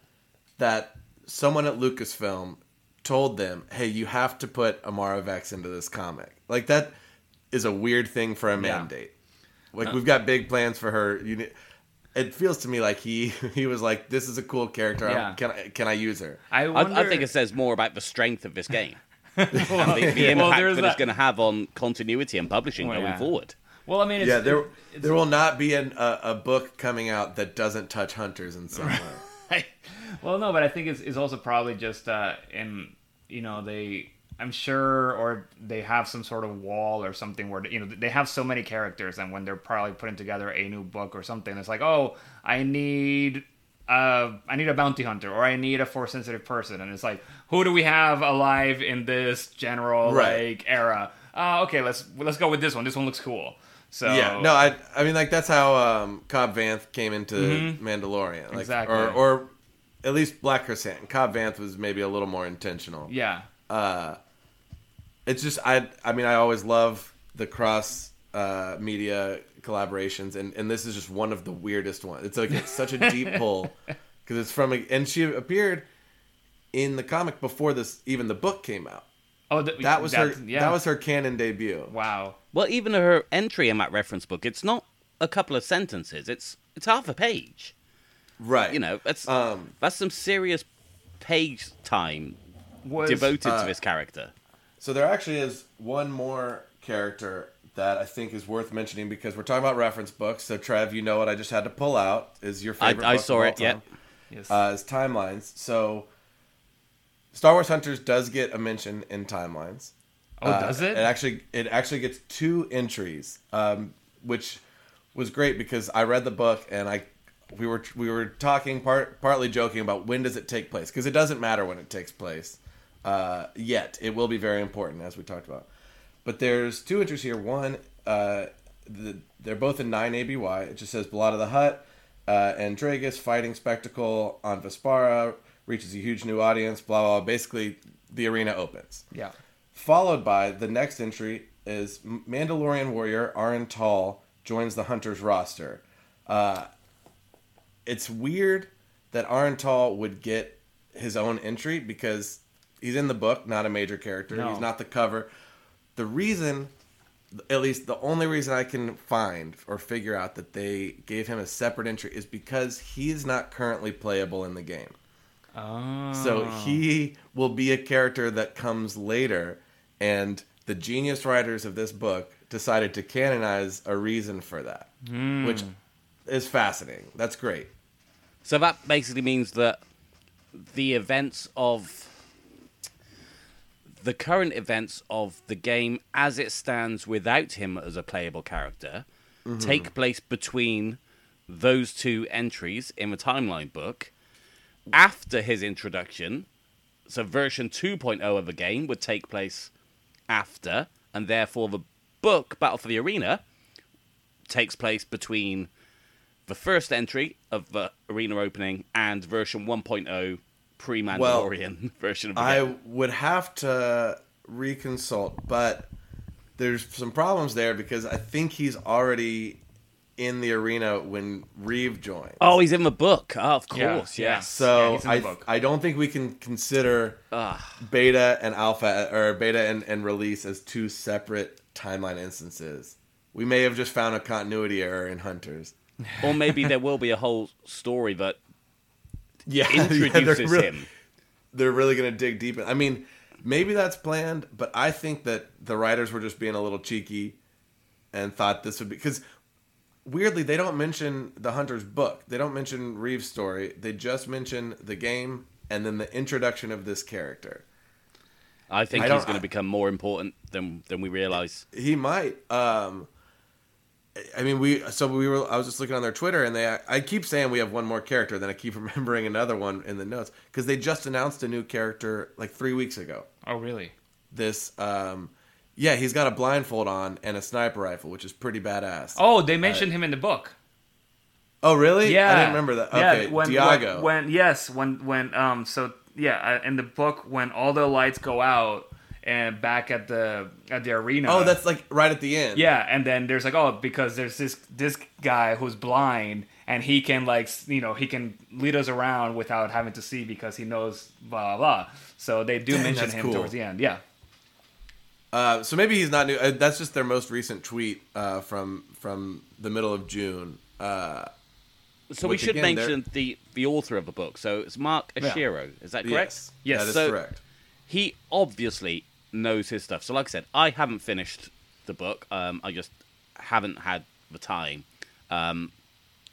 that someone at Lucasfilm told them, "Hey, you have to put Imara Vex into this comic." Like that is a weird thing for a Yeah. mandate. Like we've got big plans for her. You, ne- it feels to me like he he was like, "This is a cool character. Yeah. Can I can I use her?" I, I, I think it says more about the strength of this game and the, the impact Well, there's that it's going to have on continuity and publishing Well, going yeah. forward. Well, I mean, it's, yeah, there it- it's- there will not be an, a, a book coming out that doesn't touch hunters in some way. well, no, but I think it's, it's also probably just uh, in you know they I'm sure or they have some sort of wall or something where you know they have so many characters and when they're probably putting together a new book or something, it's like oh I need. Uh, I need a bounty hunter, or I need a force sensitive person, and it's like, who do we have alive in this general Right. like era? Uh, okay, let's let's go with this one. This one looks cool. So Yeah, no, I I mean like that's how um, Cobb Vanth came into Mandalorian, like, Mm-hmm. Exactly. or or at least Black Krrsantan. Cobb Vanth was maybe a little more intentional. yeah, It's just I I mean I always love the cross uh, media collaborations, and and this is just one of the weirdest ones. It's like it's such a deep pull because it's from a, and she appeared in the comic before this even the book came out. oh, th- That was her yeah. that was her canon debut. wow. Well, even her entry in that reference book, it's not a couple of sentences. It's it's half a page. Right. You know, that's Um, that's some serious page time Was, devoted uh, to this character. So there actually is one more character that I think is worth mentioning because we're talking about reference books. So Trev, you know what I just had to pull out is your favorite. I book of saw all it. Yeah. time. Yes. Uh, is timelines. So Star Wars Hunters does get a mention in timelines. oh, Uh, does it? It actually it actually gets two entries, um, which was great because I read the book and I we were we were talking part partly joking about when does it take place because it doesn't matter when it takes place uh, yet. It will be very important as we talked about. But there's two entries here. One, uh, the, they're both in nine ABY. It just says Blood of the Hutt, uh, and Dragus fighting spectacle on Vespaara reaches a huge new audience. Blah blah. blah. Basically, the arena opens yeah. followed by the next entry is Mandalorian warrior Aran Tal joins the Hunters roster. Uh, it's weird that Aran Tal would get his own entry because he's in the book, not a major character. No. He's not the cover. The reason, at least the only reason I can find or figure out that they gave him a separate entry is because he is not currently playable in the game. Oh. So he oh. will be a character that comes later, and the genius writers of this book decided to canonize a reason for that, hmm. which is fascinating. That's great. So that basically means that the events of the current events of the game as it stands without him as a playable character mm-hmm. take place between those two entries in the timeline book after his introduction so version 2.0 of the game would take place after and therefore the book battle for the arena takes place between the first entry of the arena opening and version 1.0 pre Mandalorian version of the I game. would have to reconsult, but there's some problems there because I think he's already in the arena when Rieve joins. Oh, he's in the book. Oh, of course, yeah. yes. So he's in the I, book. I don't think we can consider Ah. beta and alpha or beta and, and release as two separate timeline instances. We may have just found a continuity error in Hunters. or maybe there will be a whole story that Yeah, yeah, they're introduces really- him. They're really going to dig deep. In, I mean, maybe that's planned, but I think that the writers were just being a little cheeky and thought this would be because weirdly they don't mention the hunter's book. They don't mention Rieve's story. They just mention the game and then the introduction of this character. I think I he's going to become more important than than we realize. He might. Um, I mean, we. So we were. I was just looking on their Twitter, and they. I keep saying we have one more character, then I keep remembering another one in the notes because they just announced a new character like three weeks ago. Oh, really? This. Um, yeah, he's got a blindfold on and a sniper rifle, which is pretty badass. Oh, they mentioned him in the book. Oh, really? Yeah, I didn't remember that. Yeah, Okay, when, Diago. When, when yes, when when um so yeah, uh, in the book when all the lights go out and back at the at the arena. oh, that's like right at the end. yeah, and then there's like oh because there's this this guy who's blind and he can like you know he can lead us around without having to see because he knows blah blah. blah. So they do Dang, mention him cool. towards the end. Yeah. Uh, so maybe he's not new. Uh, that's just their most recent tweet uh, from from the middle of June. Uh, So we should again, mention the the author of the book. So it's Mark Oshiro. Is that correct? yes, Yes. that is So- correct. He obviously knows his stuff. So like I said, I haven't finished the book. Um, I just haven't had the time. Um,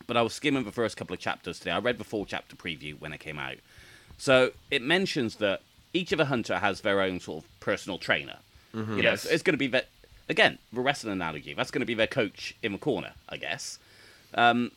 but I was skimming the first couple of chapters today. I read the full chapter preview when it came out. So it mentions that each of a hunter has their own sort of personal trainer. Mm-hmm. You know, Yes. so it's going to be that again the wrestling analogy. That's going to be their coach in the corner, I guess. Um,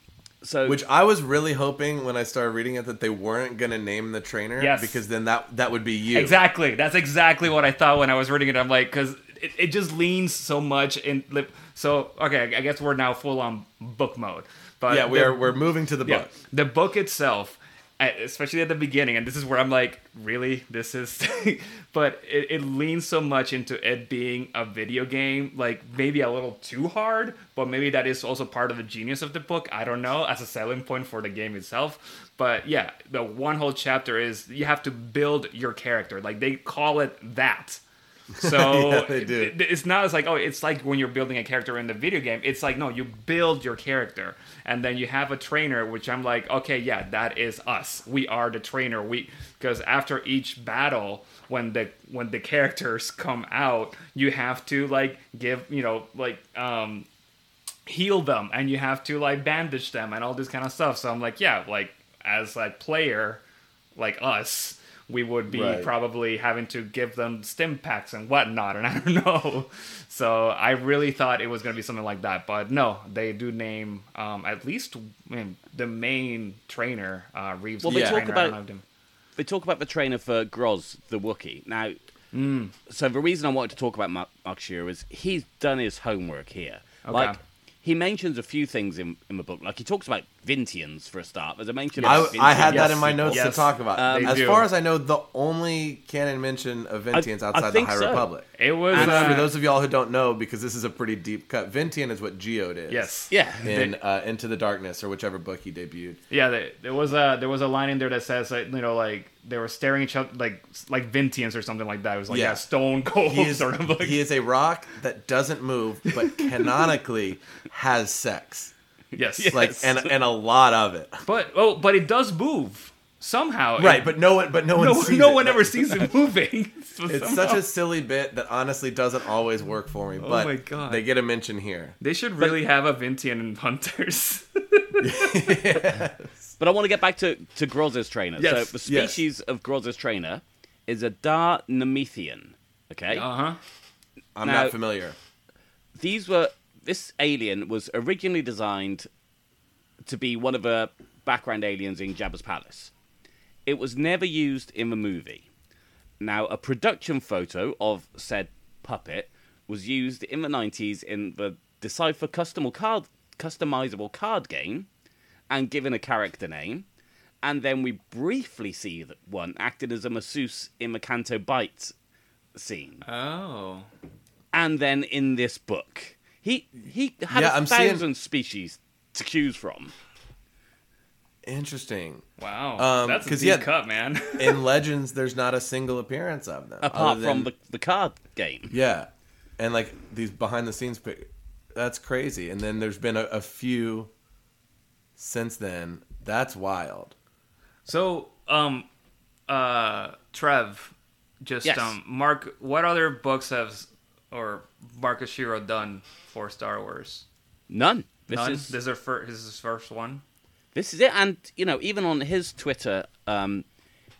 so Which I was really hoping when I started reading it that they weren't going to name the trainer. Yes. Because then that that would be you. Exactly. That's exactly what I thought when I was reading it. I'm like, because it, it just leans so much in. li- So okay, I guess we're now full on book mode. But Yeah, the- we're we're moving to the yeah, book. the book itself, especially at the beginning, and this is where I'm like, really, this is. but it, it leans so much into it being a video game, like maybe a little too hard, but maybe that is also part of the genius of the book. I don't know, as a selling point for the game itself. But yeah, the one whole chapter is you have to build your character. Like they call it that. So Yeah, they do. it- it's not as like oh it's like when you're building a character in the video game it's like no you build your character. And then you have a trainer which i'm like okay yeah that is us. We are the trainer. We because after each battle when the when the characters come out you have to like give you know like um heal them and you have to like bandage them and all this kind of stuff. So i'm like yeah like as a player like us we would be Right. probably having to give them stim packs and whatnot and i don't know so i really thought it was going to be something like that but no they do name um, at least I mean, the main trainer uh, Rieve's Well, the they talk I don't about- him. they talk about the trainer for Grozz the Wookiee. Now, Mm. so the reason I wanted to talk about Mark, Mark Oshiro is he's done his homework here. Okay. Like, he mentions a few things in, in the book. Like, he talks about Vintians for a start. There's a mention I, of I had Vintians that in my sequel. notes to talk about. Um, as They far as I know, the only canon mention of Vintians I outside the think High so. Republic. it was And uh, for those of y'all who don't know, because this is a pretty deep cut, Vintian is what Geode is. yes Yeah. In uh, Into the Darkness or whichever book he debuted. Yeah, there, there was a there was a line in there that says like you know like they were staring each other like like Vintians or something like that. It was like yeah, Yeah. stone cold He is, sort of like he is a rock that doesn't move, but canonically has sex. yes. Like and and a lot of it. But oh, but it does move somehow. Right, It- but no one but no one no sees no it. one That- ever sees it moving. So It's somehow- such a silly bit that honestly doesn't always work for me. But Oh my God. they get a mention here. They should really have a Vintian in Hunters. But I want to get back to, to Grozz's trainer. Yes, So, the yes. species of Grozz's trainer is a Dar Nemethian. Okay? uh huh. I'm Now- not familiar. these were this alien was originally designed to be one of the background aliens in Jabba's palace. It was never used in the movie. Now, a production photo of said puppet was used in the 90s in the Decipher custom card, customizable card game and given a character name. And then we briefly see that one acted as a masseuse in the Canto Bight scene Oh. and then in this book. He he had Yeah, a I'm seeing- thousand species to choose from. Interesting. Wow. Um, That's a 'cause, deep yeah- cut, man. In Legends, there's not a single appearance of them. Apart other from than- the, the card game. Yeah, and like these behind the scenes pic, that's crazy. And then there's been a, a few since then. That's wild. So, um, uh, Trev, just Yes. um, Mark, what other books has or Mark Oshiro done for Star Wars? None. This None? is This is, this is his first one. This is it, and you know, even on his Twitter, um,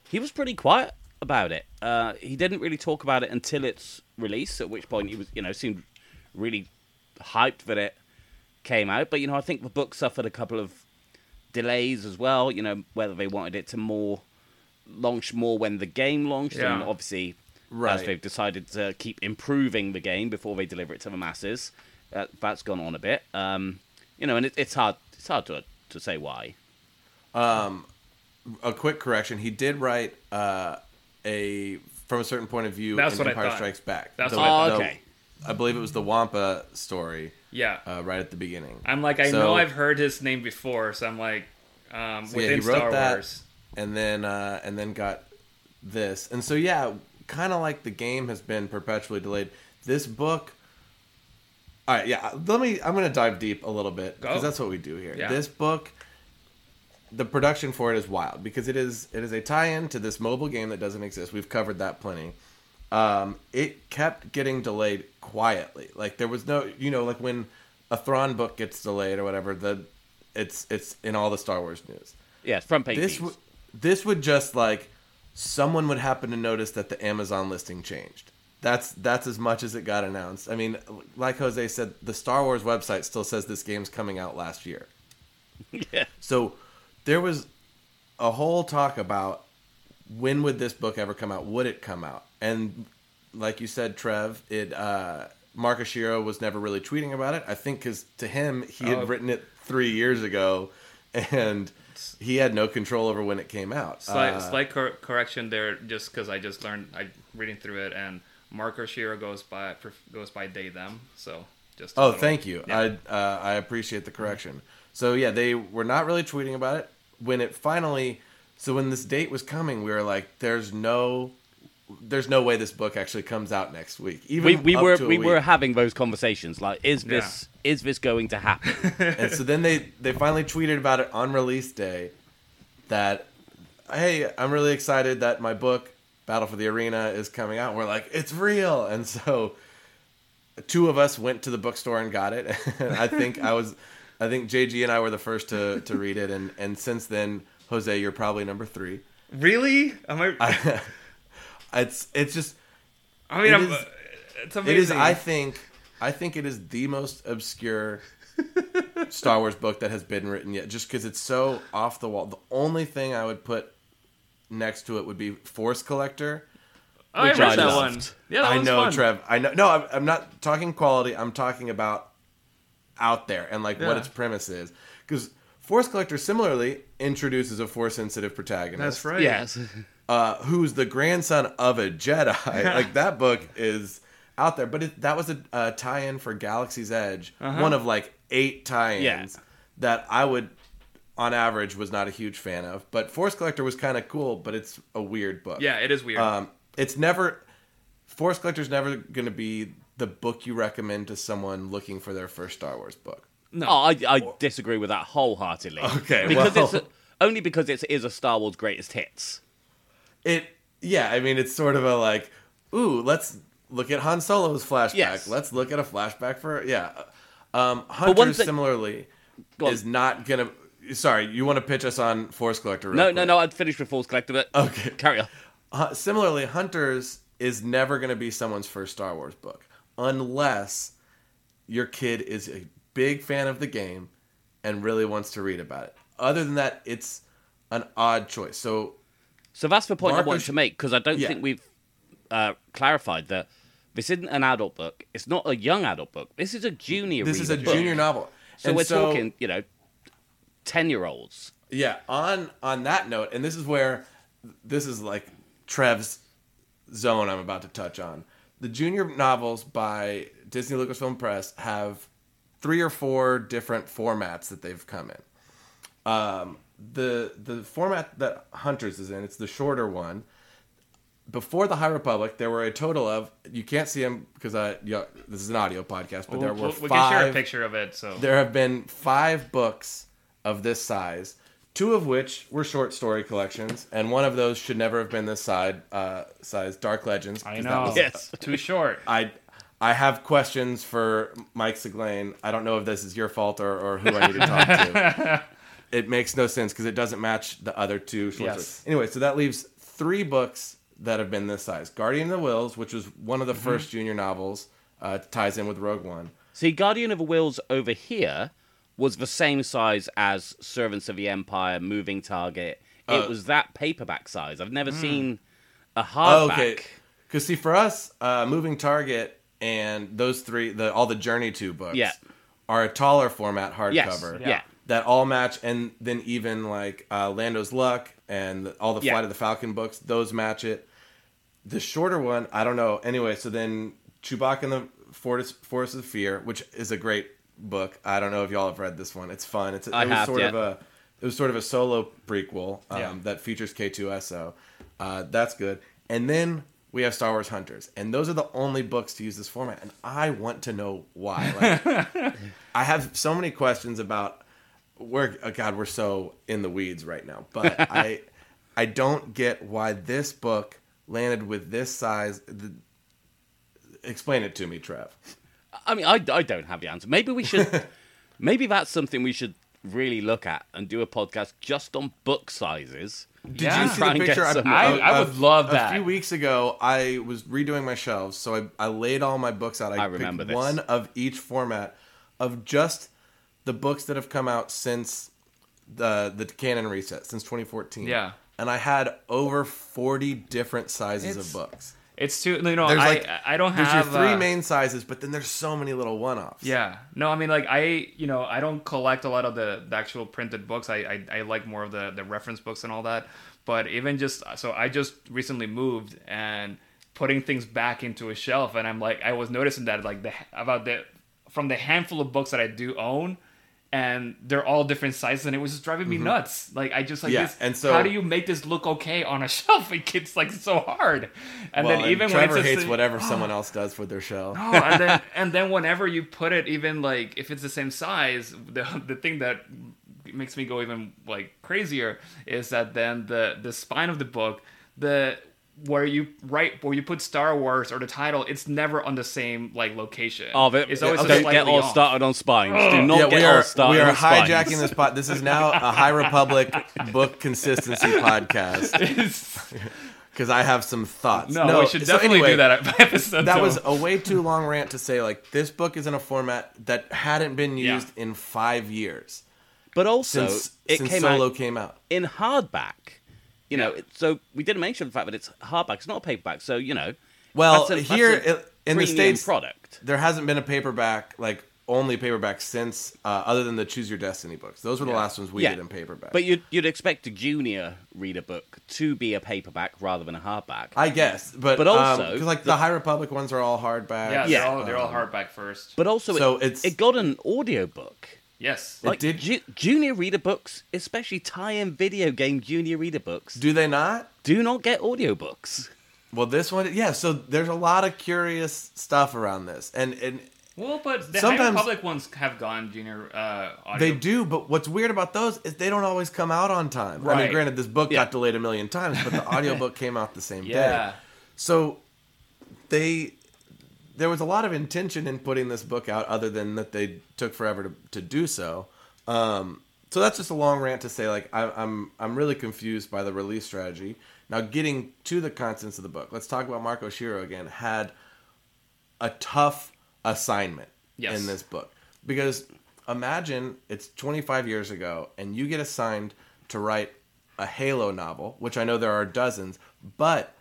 he was pretty quiet about it. Uh, he didn't really talk about it until its release, at which point he was, you know, seemed really hyped that it came out. But you know, I think the book suffered a couple of delays as well. You know, whether they wanted it to more launch more when the game launched, and Yeah. Obviously, as Right. they've decided to keep improving the game before they deliver it to the masses, uh, that's gone on a bit. Um, you know, and it, it's hard, it's hard to to say why. Um, A quick correction: he did write uh, a from a certain point of view. That's in what I Empire thought. Strikes Back. That's The- what I Oh, the- okay. I believe it was the Wampa story Yeah. uh, right at the beginning. I'm like, I So- know I've heard his name before, so I'm like, um, So, yeah, within he wrote Star that. Wars. and then uh, and then got this. And so yeah, kind of like the game has been perpetually delayed. This book. All right, yeah. Let me. I'm going to dive deep a little bit because that's what we do here. Yeah. This book, the production for it is wild because it is it is a tie-in to this mobile game that doesn't exist. We've covered that plenty. Um, it kept getting delayed quietly. Like there was no, you know, like when a Thrawn book gets delayed or whatever. The it's it's in all the Star Wars news Yeah, front page. this would this would just like someone would happen to notice that the Amazon listing changed. That's that's as much as it got announced. I mean, like Jose said, the Star Wars website still says this game's coming out last year. yeah. So there was a whole talk about when would this book ever come out? Would it come out? And like you said, Trev, it uh, Mark Oshiro was never really tweeting about it. I think because to him he had Oh. written it three years ago, and he had no control over when it came out. Slight, Uh, slight cor- correction there, just because I just learned, I reading through it, and Mark Oshiro goes by goes by they them. So just. Oh, little- thank you. Yeah. I uh, I appreciate the correction. So yeah, they were not really tweeting about it when it finally. So when this date was coming, we were like, "There's no, there's no way this book actually comes out next week." Even we, we were we week. were having those conversations like is this is this going to happen and so then they they finally tweeted about it on release day that hey i'm really excited that my book battle for the arena is coming out and we're like it's real and so two of us went to the bookstore and got it and i think i was i think jg and i were the first to to read it and and since then jose you're probably number three Really? Am I? I, it's it's just I mean, it I'm, is- uh, it's amazing. It is. I think. I think it is the most obscure Star Wars book that has been written yet, just because it's so off the wall. The only thing I would put next to it would be Force Collector. oh, I which read I that loved. one. Yeah, that I know, fun. Trev. I know. No, I'm, I'm not talking quality. I'm talking about out there and like what its premise is. Because Force Collector similarly introduces a Force sensitive protagonist. That's right. yes uh, who's the grandson of a Jedi. like that book is out there, but it, that was a, a tie-in for Galaxy's Edge, one of like eight tie-ins Yeah. that I would, on average, was not a huge fan of. But Force Collector was kind of cool, but it's a weird book. Yeah, it is weird. Um, it's never Force Collector's never going to be the book you recommend to someone looking for their first Star Wars book. no. oh, I, I disagree with that wholeheartedly Okay, because well- it's a, only because it is a Star Wars greatest hits It yeah, I mean it's sort of a like, ooh, let's look at Han Solo's flashback. Yes. Let's look at a flashback for yeah. Um, one Hunters thing- similarly is not gonna. Sorry, you want to pitch us on Force Collector? no quick. no no I'd finished with Force Collector but Okay. carry on Uh, similarly, Hunters is never going to be someone's first Star Wars book unless your kid is a big fan of the game and really wants to read about it. Other than that, it's an odd choice. So so that's the point Marco I wanted to make because I don't Yeah. think we've uh, clarified that this isn't an adult book it's not a young adult book this is a junior this is a book. junior novel. so And we're talking you know 10 year olds Yeah, on on that note, and this is where this is like Trev's zone I'm about to touch on. The junior novels by Disney Lucasfilm Press have three or four different formats that they've come in. Um, the the format that Hunters is in, it's the shorter one. Before the High Republic, there were a total of you can't see them because I yeah, this is an audio podcast, but there We'll- were we can share a picture of it. So there have been five books of this size, two of which were short story collections, and one of those should never have been this side uh, size, Dark Legends. I 'cause that know. was- Yes. Too short. I I have questions for Mike Siglain. I don't know if this is your fault or, or who I need to talk to. it makes no sense because it doesn't match the other two short Yes. stories. Anyway, so that leaves three books that have been this size. Guardian of the Whills, which was one of the Mm-hmm. first junior novels, uh, ties in with Rogue One. See, Guardian of the Whills over here was the same size as Servants of the Empire, Moving Target. It Uh, was that paperback size. I've never Hmm. seen a Oh, hardback. okay. Because see, for us, uh, Moving Target and those three, the all the Journey Two books, Yeah. are a taller format Yes. hardcover. Yeah. That all match, and then even like uh, Lando's Luck and all the Yeah. Flight of the Falcon books, those match it. The shorter one, I don't know. Anyway, so then Chewbacca and the Forest, Forest of Fear, which is a great book. I don't know if y'all have read this one. It's fun. It's it was sort yeah. of a it was sort of a solo prequel um, Yeah. that features K2SO. Uh, that's good. And then we have Star Wars Hunters, and those are the only books to use this format. And I want to know why. Like, I have so many questions about we're oh God, we're so in the weeds right now. But I I don't get why this book landed with this size. The, explain it to me, Trev. I mean, I, I don't have the answer. Maybe we should. maybe that's something we should really look at and do a podcast just on book sizes. Did Yeah. you see Try the picture? some- I- I would love that. a few weeks ago, I was redoing my shelves, so I, I laid all my books out. I, I remember picked this. one of each format of just the books that have come out since the the canon reset since 2014. Yeah. and I had over 40 different sizes It's- of books. It's too. You know, There's I, like I don't there's have your three uh, main sizes, but then there's so many little one-offs. Yeah. No, I mean like I you know, I don't collect a lot of the, the actual printed books. I, I I like more of the the reference books and all that. But even just so I just recently moved and putting things back into a shelf and I'm like I was noticing that like the about the from the handful of books that I do own and they're all different sizes and it was just driving me nuts. Like I just like Mm-hmm. Yeah, this and so- how do you make this look okay on a shelf? It gets like so hard. And Well, then even when Trevor it's hates just, whatever someone else does for their shelf. Oh, and then and then whenever you put it, even like if it's the same size, the the thing that makes me go even like crazier is that then the the spine of the book, the where you write where you put Star Wars or the title, it's never on the same like location. Oh, but it's always okay. don't get all off. started on spines. Do not yeah, get we all are started we are on spines. hijacking this pod. This is now a High Republic book consistency podcast because I have some thoughts. no, we should so definitely anyway, do that episode. That though. was a way too long rant to say like this book is in a format that hadn't been Yeah. used in five years But also, since it since came Solo out came out. in hardback. You know, it- so we didn't mention the fact that it's hardback. It's not a paperback. So you know, Well, that's a- here that's in the states, product. there hasn't been a paperback like only paperback since uh, other than the Choose Your Destiny books. Those were the last ones we Yeah. did in paperback. But you'd you'd expect a junior reader book to be a paperback rather than a hardback. I guess, but But also, because like the, the- High Republic ones are all hardback. yeah, yeah. They're all, they're all Um, hardback first. but also, So it, it's- it got an audiobook. Yes, Like did- ju- junior reader books, especially tie-in video game junior reader books, Do they not? do not get audiobooks. Well, this one, yeah. So there's a lot of curious stuff around this, and and well, but the sometimes- High Republic ones have gone junior. Uh, audio. they do. But what's weird about those is they don't always come out on time. I mean, granted, this book Yeah. got delayed a million times, but the audiobook came out the same day. Yeah. So they there was a lot of intention in putting this book out, other than that they took forever to, to do so. Um, so that's just a long rant to say, like I, I'm I'm really confused by the release strategy. Now, getting to the contents of the book, let's talk about Mark Oshiro again. Had a tough assignment Yes. in this book because imagine it's 25 years ago and you get assigned to write a Halo novel, which I know there are dozens, but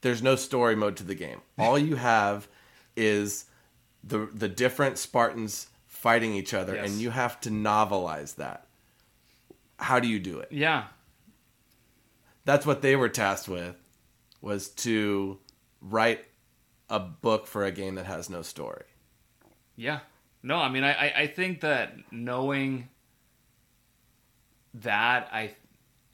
there's no story mode to the game. All you have is the the different Spartans fighting each other, Yes. and you have to novelize that. How do you do it? Yeah. That's what they were tasked with, was to write a book for a game that has no story. Yeah. No, I mean, I, I, I think that knowing that, I,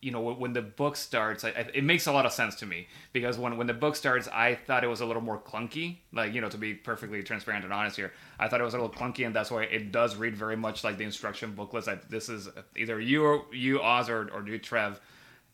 you know when the book starts I, it makes a lot of sense to me because when when the book starts i thought it was a little more clunky like you know to be perfectly transparent and honest here i thought it was a little clunky and that's why it does read very much like the instruction booklets I, this is either you or you oz or, or you trev.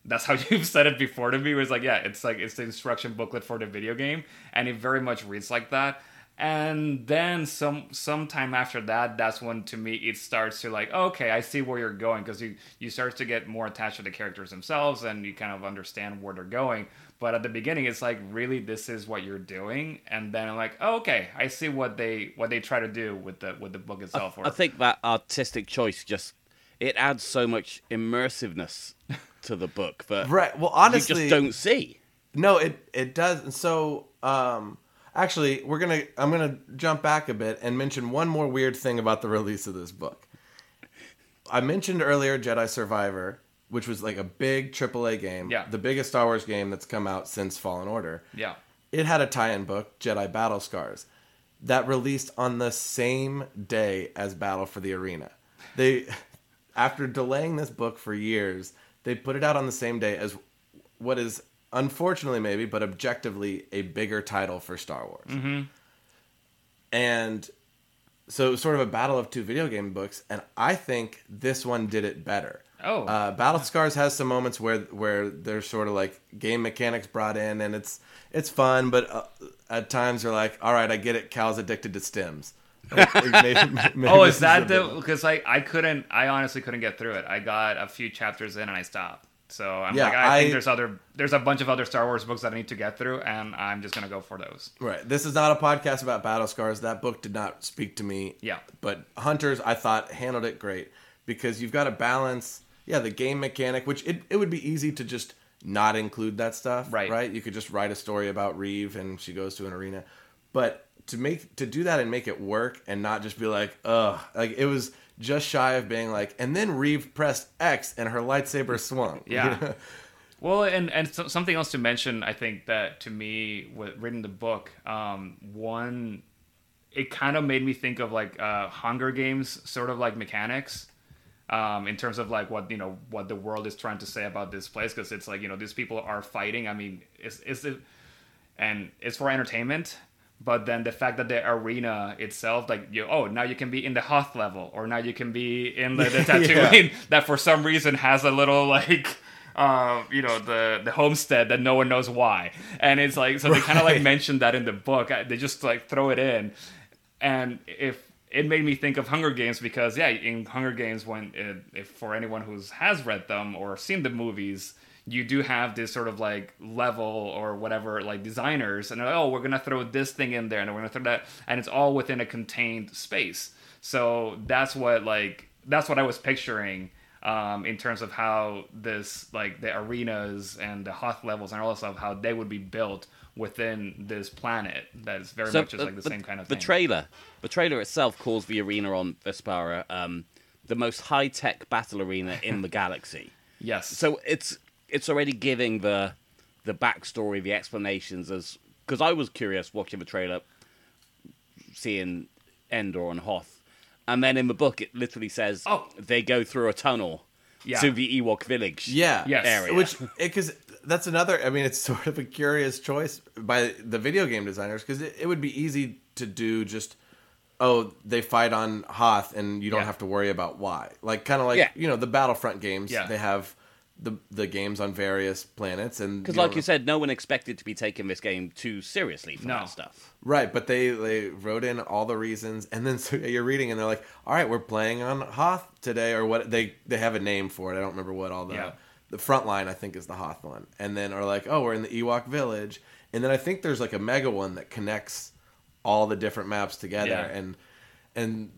That's how you've said it before to me was like yeah it's like it's the instruction booklet for the video game and it very much reads like that and then some sometime after that that's when to me it starts to like okay i see where you're going because you you start to get more attached to the characters themselves and you kind of understand where they're going but at the beginning it's like really this is what you're doing and then i'm like oh, okay i see what they what they try to do with the with the book itself I think that artistic choice just it adds so much immersiveness to the book that Right. Well, honestly, you just don't see. No, it it does. And so, um, actually, we're gonna I'm gonna jump back a bit and mention one more weird thing about the release of this book. I mentioned earlier Jedi Survivor, which was like a big AAA game, Yeah. the biggest Star Wars game that's come out since Fallen Order. yeah It had a tie-in book, Jedi Battle Scars, that released on the same day as Battle for the Arena. They, after delaying this book for years, they put it out on the same day as what is unfortunately maybe, but objectively a bigger title for Star Wars. Mm-hmm. And so it was sort of a battle of two video game books, and I think this one did it better. Oh. uh, Battle Scars has some moments where where there's sort of like game mechanics brought in, and it's it's fun, but uh, at times you're like, all right, I get it. Cal's addicted to stims. Like, maybe- maybe oh is that the because like i couldn't i honestly couldn't get through it i got a few chapters in and i stopped so i'm Yeah, like I, think there's other there's a bunch of other star wars books that i need to get through and i'm just gonna go for those Right. This is not a podcast about battle scars. That book did not speak to me. Yeah. But Hunters, I thought handled it great because you've got to balance, yeah, the game mechanic, which it, it would be easy to just not include that stuff. Right. Right. You could just write a story about Rieve and she goes to an arena, but to make to do that and make it work and not just be like, ugh, like it was just shy of being like, and then Rieve pressed X and her lightsaber swung. Yeah. Well, and and so, something else to mention, I think that to me, with reading the book, um, one, it kind of made me think of like uh, Hunger Games, sort of like mechanics, um, in terms of like what you know what the world is trying to say about this place, because it's like you know these people are fighting. I mean, it's it's it, and it's for entertainment. But then the fact that the arena itself, like you, oh, now you can be in the Hoth level, or now you can be in the, the Tatooine that for some reason has a little like uh, you know the the homestead that no one knows why. And it's like so they kind of like Right. mentioned that in the book. I- they just like throw it in. And if it made me think of Hunger Games because yeah in Hunger Games when it, if for anyone who's has read them or seen the movies you do have this sort of like level or whatever like designers and they're like, oh we're gonna throw this thing in there and we're gonna throw that and it's all within a contained space so that's what like that's what I was picturing um, in terms of how this like the arenas and the Hoth levels and all that stuff how they would be built within this planet that is very much just like the, same kind of the thing. trailer, the trailer itself calls the arena on Vespaara um, the most high tech battle arena in the galaxy. yes. So it's it's already giving the the backstory, the explanations as because I was curious watching the trailer, seeing Endor and Hoth, and then in the book it literally says Oh. they go through a tunnel Yeah. to the Ewok village. Yeah. Yes. area. Which because that's another. I mean, it's sort of a curious choice by the video game designers because it, it would be easy to do just. Oh, they fight on Hoth, and you don't Yeah. have to worry about why. Like kind of like Yeah. you know the Battlefront games. Yeah. They have the the games on various planets, and Because, you like you said, no one expected to be taking this game too seriously for No. that stuff. Right, but they they wrote in all the reasons, and then so you're reading, and they're like, "All right, we're playing on Hoth today," or what? They they have a name for it. I don't remember what all the Yeah. the front line I think is the Hoth one, and then are like, "Oh, we're in the Ewok village," and then I think there's like a mega one that connects all the different maps together, Yeah. and and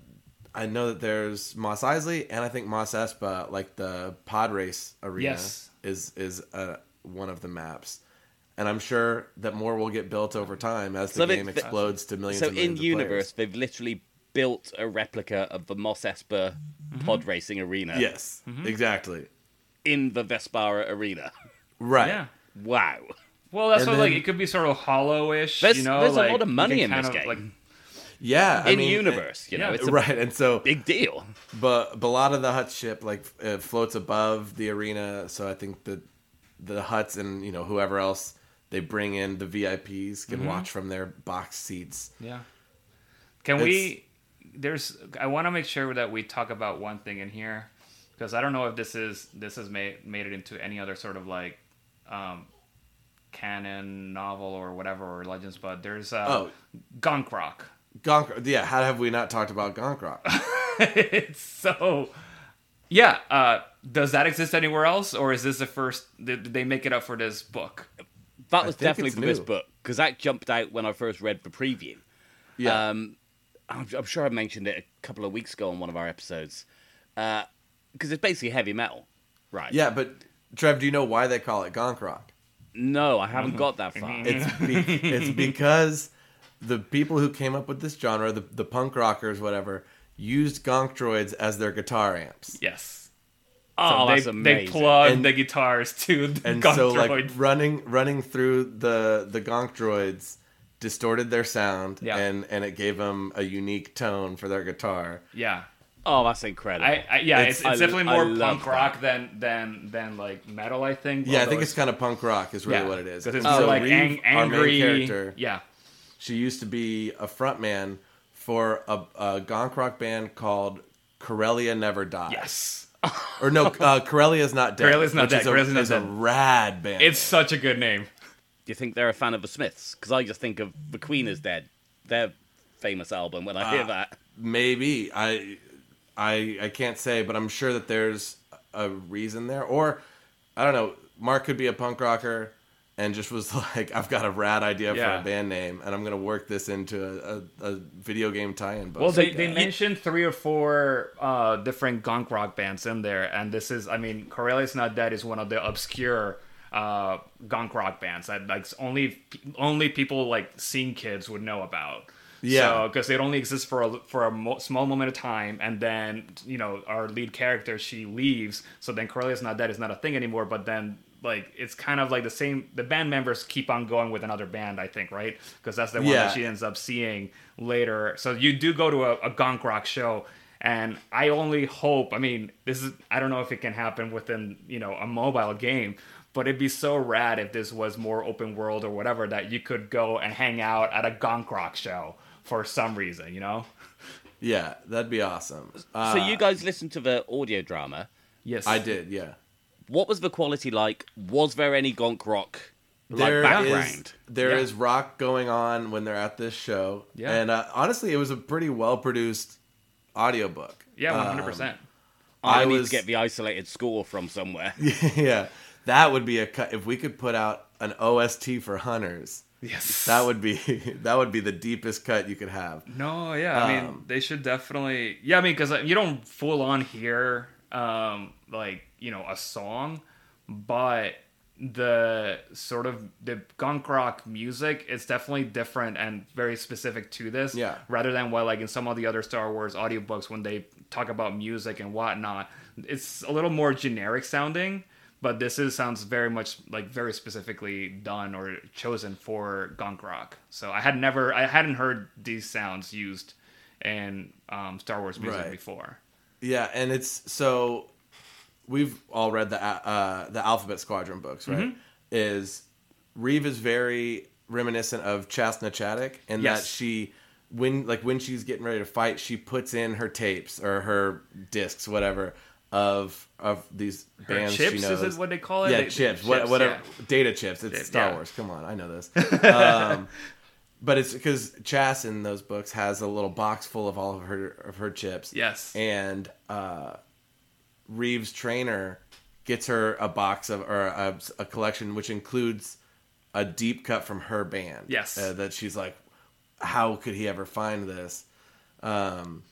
I know that there's Mos Eisley, and I think Mos Espa, like the pod race arena, Yes. is is uh, one of the maps. And I'm sure that more will get built over time as the So they- game they- explodes to millions. So and in of universe, players. they've literally built a replica of the Mos Espa Mm-hmm. pod racing arena yes, exactly, in the Vespaara arena. right. yeah. Wow. Well, that's And what like it could be sort of hollow-ish. There's- you know, there's a lot of money in this of, game. Like, Yeah, I in mean, universe. You know, yeah, it's a right, and so big deal. but, but a lot of the Hutt ship like uh, floats above the arena, so I think that the Hutts and you know whoever else they bring in the VIPs can watch from their box seats. Yeah. Can we? There's. I want to make sure that we talk about one thing in here because I don't know if this is this has made made it into any other sort of like um, canon novel or whatever or legends, but there's uh, Oh. Gonk Rock. Gonk, yeah. How have we not talked about Gonk Rock? it's so. Yeah. Uh, does that exist anywhere else, or is this the first? Did did they make it up for this book? That was definitely it's for this book because that jumped out when I first read the preview. Yeah, Um, I'm, I'm sure I mentioned it a couple of weeks ago on one of our episodes because it's basically heavy metal, right? yeah. But Trev, do you know why they call it Gonk Rock? No, I haven't got that far. It's be, it's because the people who came up with this genre, the the punk rockers, whatever, used gonk droids as their guitar amps. Yes. Oh, they, that's They amazing. plug And- the guitars to the And Gonk so, droid. like running running through the the gonk droids distorted their sound, Yeah. and and it gave them a unique tone for their guitar. yeah. Oh, that's incredible. I, I yeah, it's, It's- it's, definitely I more love punk that. rock than than than like metal. I think. Yeah, I think it's kind of punk rock is really yeah, what it is. 'cause it's And more so oh, like Rieve, ang- our main angry. character, Yeah, she used to be a frontman for a, a gonk rock band called Corellia Never Dies. yes. Or no, uh, Corellia's Not Dead. Corellia's Not which Dead, Is a, Corellia's Not is a Dead. rad band. It's such a good name. Do you think they're a fan of the Smiths? Because I just think of The Queen is Dead, their famous album. When I hear Ah. that, maybe I, I, I can't say, but I'm sure that there's a reason there. Or I don't know. Mark could be a punk rocker and just was like, I've got a rad idea Yeah. for a band name, and I'm gonna work this into a, a, a video game tie-in book. Well, they, they mentioned three or four uh, different gonk rock bands in there, and this is, I mean, Corellia's Not Dead is one of the obscure uh, gonk rock bands that like only only people like scene kids would know about. Yeah. because it only exists for a for a mo- small moment of time, and then you know our lead character she leaves, so then Corellia's Not Dead is not a thing anymore. But then like it's kind of like the same. The band members keep on going with another band, I think, right? Because that's the one Yeah. that she ends up seeing later. So you do go to a, a gonk rock show, and I only hope. I mean, this is I don't know if it can happen within you know a mobile game, but it'd be so rad if this was more open world or whatever that you could go and hang out at a gonk rock show for some reason. You know? yeah, that'd be awesome. Uh, so you guys listened to the audio drama. Yes, I did, yeah. What was the quality like? Was there any gonk rock like There is background? there is Yeah. rock going on when they're at this show. Yeah. And uh, honestly, it was a pretty well produced audiobook. Yeah, Um, hundred percent. I, I need was- to get the isolated score from somewhere. yeah, that would be a cut. If we could put out an OST for Hunters, Yes, that would be that would be the deepest cut you could have. No, yeah, I mean Um, they should definitely. Yeah, I mean because you don't full on hear um like you know a song, but the sort of the gonk rock music is definitely different and very specific to this. Yeah. Rather than what like in some of the other Star Wars audiobooks when they talk about music and whatnot, it's a little more generic sounding. But this is sounds very much like very specifically done or chosen for gonk rock. So I had never, I hadn't heard these sounds used in um, Star Wars music Right. before. Yeah, and it's so we've all read the uh, the Alphabet Squadron books, right? Mm-hmm. Is Rieve is very reminiscent of Chass na Chadic in that she when like when she's getting ready to fight, she puts in her tapes or her discs, whatever, of of these Her bands chips she is knows. it what they call it? Yeah, They- chips, chips, what, whatever, yeah. data chips. It's Star yeah. Wars. Come on, I know this. Um, but it's because Chass in those books has a little box full of all of her of her chips. Yes. and uh, Rieve's trainer gets her a box of or a, a collection which includes a deep cut from her band. Yes. uh, that she's like, how could he ever find this? Um,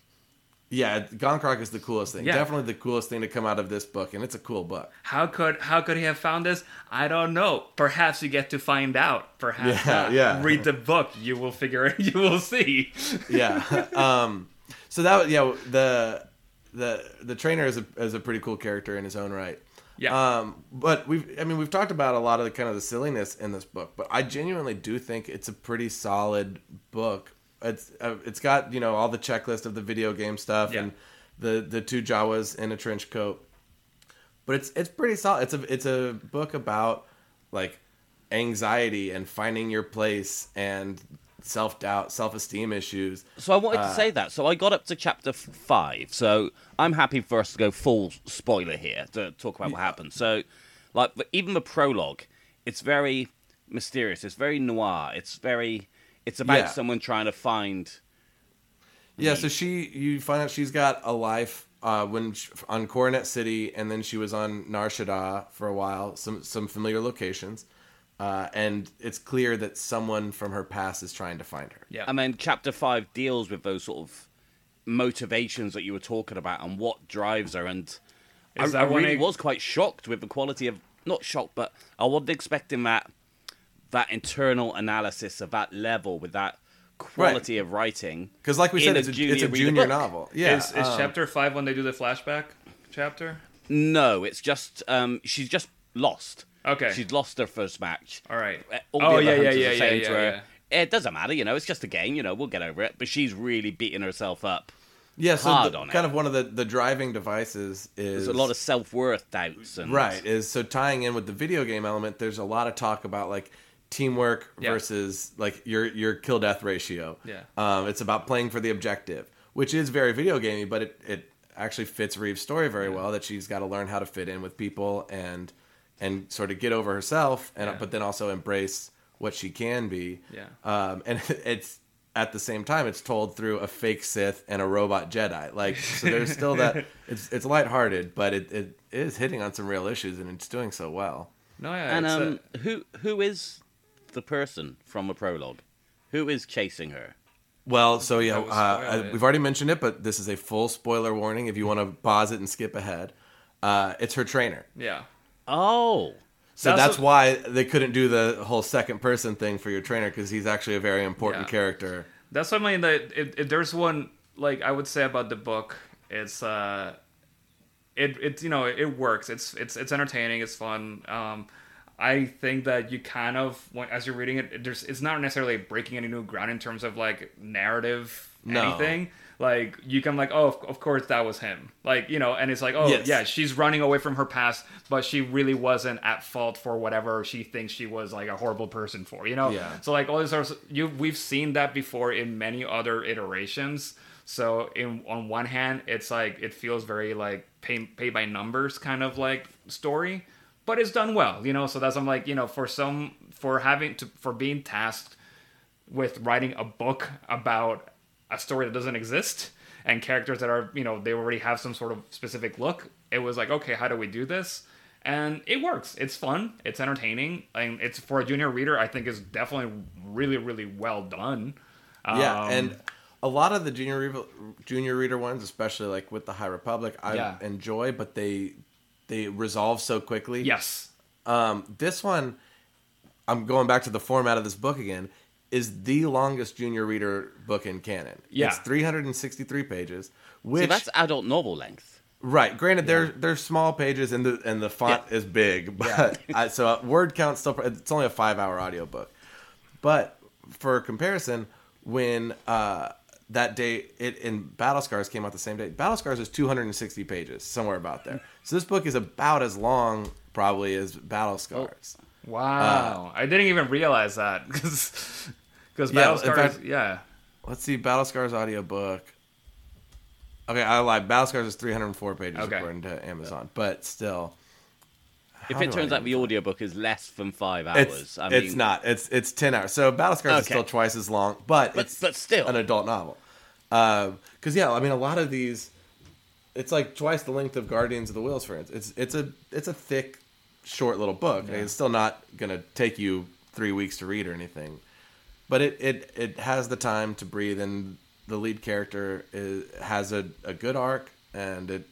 yeah, Rock is the coolest thing. Yeah. Definitely the coolest thing to come out of this book, and it's a cool book. How could how could he have found this? I don't know. Perhaps you get to find out. Perhaps Yeah, not. yeah. Read the book. You will figure it. You will see. yeah. Um, so that yeah the the the trainer is a is a pretty cool character in his own right. Yeah. Um, but we've I mean we've talked about a lot of the kind of the silliness in this book, but I genuinely do think it's a pretty solid book It's uh, it's got you know all the checklist of the video game stuff Yeah. and the the two Jawas in a trench coat. But it's it's pretty solid. It's a it's a book about like anxiety and finding your place and self doubt, self esteem issues. So I wanted Uh, to say that. So I got up to chapter five. So I'm happy for us to go full spoiler here to talk about what happened. So, like, even the prologue, it's very mysterious. It's very noir. It's very. It's about Yeah. someone trying to find. Yeah, so she you find out she's got a life uh, when sh on Coronet City, and then she was on Nar Shaddaa for a while, some some familiar locations, uh, and it's clear that someone from her past is trying to find her. Yeah. And then chapter five deals with those sort of motivations that you were talking about and what drives her. And I, Is I that when really it- was quite shocked with the quality of not shocked, but I wasn't expecting that that internal analysis of that level with that quality of writing. Because, like we said, it's a, junior it's a junior novel. Yeah, is is um, chapter five when they do the flashback chapter? No, it's just um, she's just lost. Okay. she's lost her first match. All right. Uh, All Oh, the yeah, yeah, yeah, yeah, yeah, her, yeah. It doesn't matter, you know. It's just a game, you know. We'll get over it. But she's really beating herself up. yeah. So hard the- on it. kind of one of the the driving devices is There's a lot of self worth doubts and right is so tying in with the video game element. There's a lot of talk about like teamwork Yeah. versus like your your kill death ratio. Yeah. Um, it's about playing for the objective, which is very video gamey, but it, it actually fits Rieve's story very well. That she's got to learn how to fit in with people and and sort of get over herself, and Yeah. but then also embrace what she can be. Yeah. Um, and it's at the same time it's told through a fake Sith and a robot Jedi. Like so, there's still that it's it's lighthearted, but it, it is hitting on some real issues, and it's doing so well. No, yeah. And it's, uh, um, who who is the person from the prologue? Who is chasing her? Well, so yeah, uh, spoiled, uh, we've already mentioned it, but this is a full spoiler warning. If you want to pause it and skip ahead, uh, it's her trainer. yeah. Oh, So That's that's, a- why they couldn't do the whole second person thing for your trainer because he's actually a very important Yeah. character. That's what I mean. That if, if there's one like I would say about the book, it's uh, it it you know it works. It's it's it's entertaining. It's fun. Um, I think that you kind of when, as you're reading it, there's it's not necessarily breaking any new ground in terms of like narrative No. anything. Like you can like oh of, of course that was him. Like you know, and it's like oh Yes. yeah she's running away from her past, but she really wasn't at fault for whatever she thinks she was like a horrible person for. You know. Yeah. So like all these sorts, you we've seen that before in many other iterations. So in on one hand, it's like it feels very like pay pay by numbers kind of like story, but it's done well, you know. So that's I'm like you know for some for having to for being tasked with writing a book about a story that doesn't exist and characters that are you know they already have some sort of specific look. It was like okay, how do we do this? And it works. It's fun. It's entertaining, and it's for a junior reader. I think is definitely really really well done. Yeah, Um, and a lot of the junior reader, junior reader ones, especially like with the High Republic, I Yeah. enjoy, but they they resolve so quickly. yes, Um, this one, I'm going back to the format of this book again, is the longest junior reader book in canon. Yeah. It's 363 pages, so which that's adult novel length. right. Granted, they're they're small pages and the and the font is big, but I, so uh, word count still it's only a five hour audiobook. But for comparison, when uh, that day it in Battle Scars came out the same day, Battle Scars is 260 pages, somewhere about there. So this book is about as long probably as Battle Scars. Oh, wow. Uh, I didn't even realize that because because Yeah, Battlestar, fact- yeah, Let's see, Battle Scars audiobook. Okay, I lied. Battle Scars is 304 pages Okay. according to Amazon, but still. If How it turns I out the audiobook is less than five hours, It's, I mean, it's not. It's it's 10 hours. So Battle Scars is still twice as long, but, But- it's but still. an adult novel. Uh, because yeah, I mean, a lot of these, it's like twice the length of Guardians of the Whills, for instance. It's it's a it's a thick, short little book. It's still not gonna take you three weeks to read or anything, but it it it has the time to breathe, and the lead character is, has a, a good arc, and it,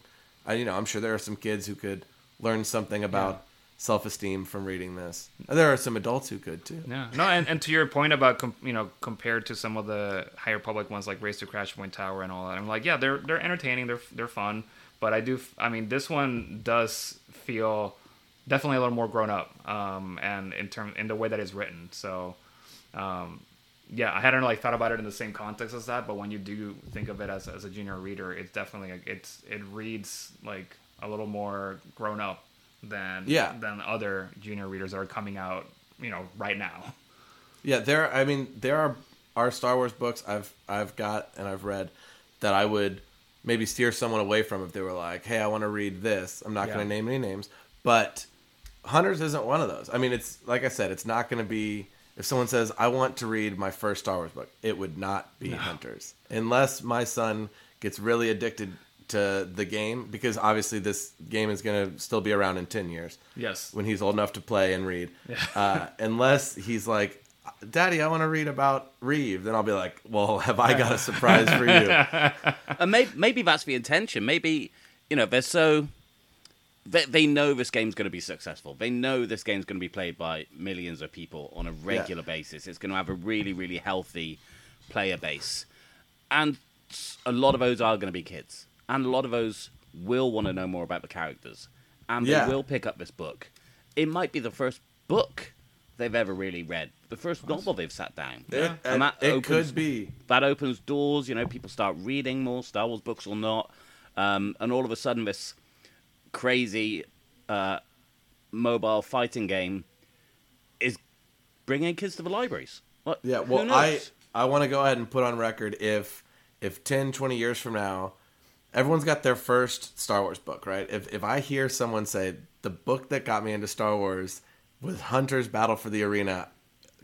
I you know, I'm sure there are some kids who could learn something about. Self-esteem from reading this. There are some adults who could too. yeah. No, and, and to your point about com- you know compared to some of the High Republic ones like Race to Crash Point Tower and all that, I'm like, yeah, they're they're entertaining, they're they're fun, but I do, I mean, this one does feel definitely a little more grown up, um, and in term in the way that it's written. So, um, yeah, I hadn't like thought about it in the same context as that, but when you do think of it as, as a junior reader, it's definitely it's it reads like a little more grown up than Yeah. than other junior readers that are coming out, you know, right now. Yeah, there. I mean, there are are Star Wars books I've I've got and I've read that I would maybe steer someone away from if they were like, "Hey, I want to read this." I'm not Yeah. going to name any names, but Hunters isn't one of those. I mean, it's like I said, it's not going to be. If someone says, "I want to read my first Star Wars book," it would not be Hunters, unless my son gets really addicted to the game, because obviously this game is going to still be around in ten years Yes. when he's old enough to play and read. Uh, unless he's like, Daddy, I want to read about Rieve. Then I'll be like, Well, have I got a surprise for you? and maybe, maybe that's the intention. Maybe you know they're so they, they know this game's going to be successful. They know this game's going to be played by millions of people on a regular basis. It's going to have a really really healthy player base, and a lot of those are going to be kids, and a lot of those will want to know more about the characters, and Yeah. they will pick up this book. It might be the first book they've ever really read, the first novel they've sat down, It, and that it opens- could be. that opens doors. You know, people start reading more Star Wars books or not, um, and all of a sudden, this crazy uh, mobile fighting game is bringing kids to the libraries. What? Yeah, who well, I? I want to go ahead and put on record if if 10, 20 years from now, everyone's got their first Star Wars book, right? If if I hear someone say the book that got me into Star Wars was Hunter's Battle for the Arena,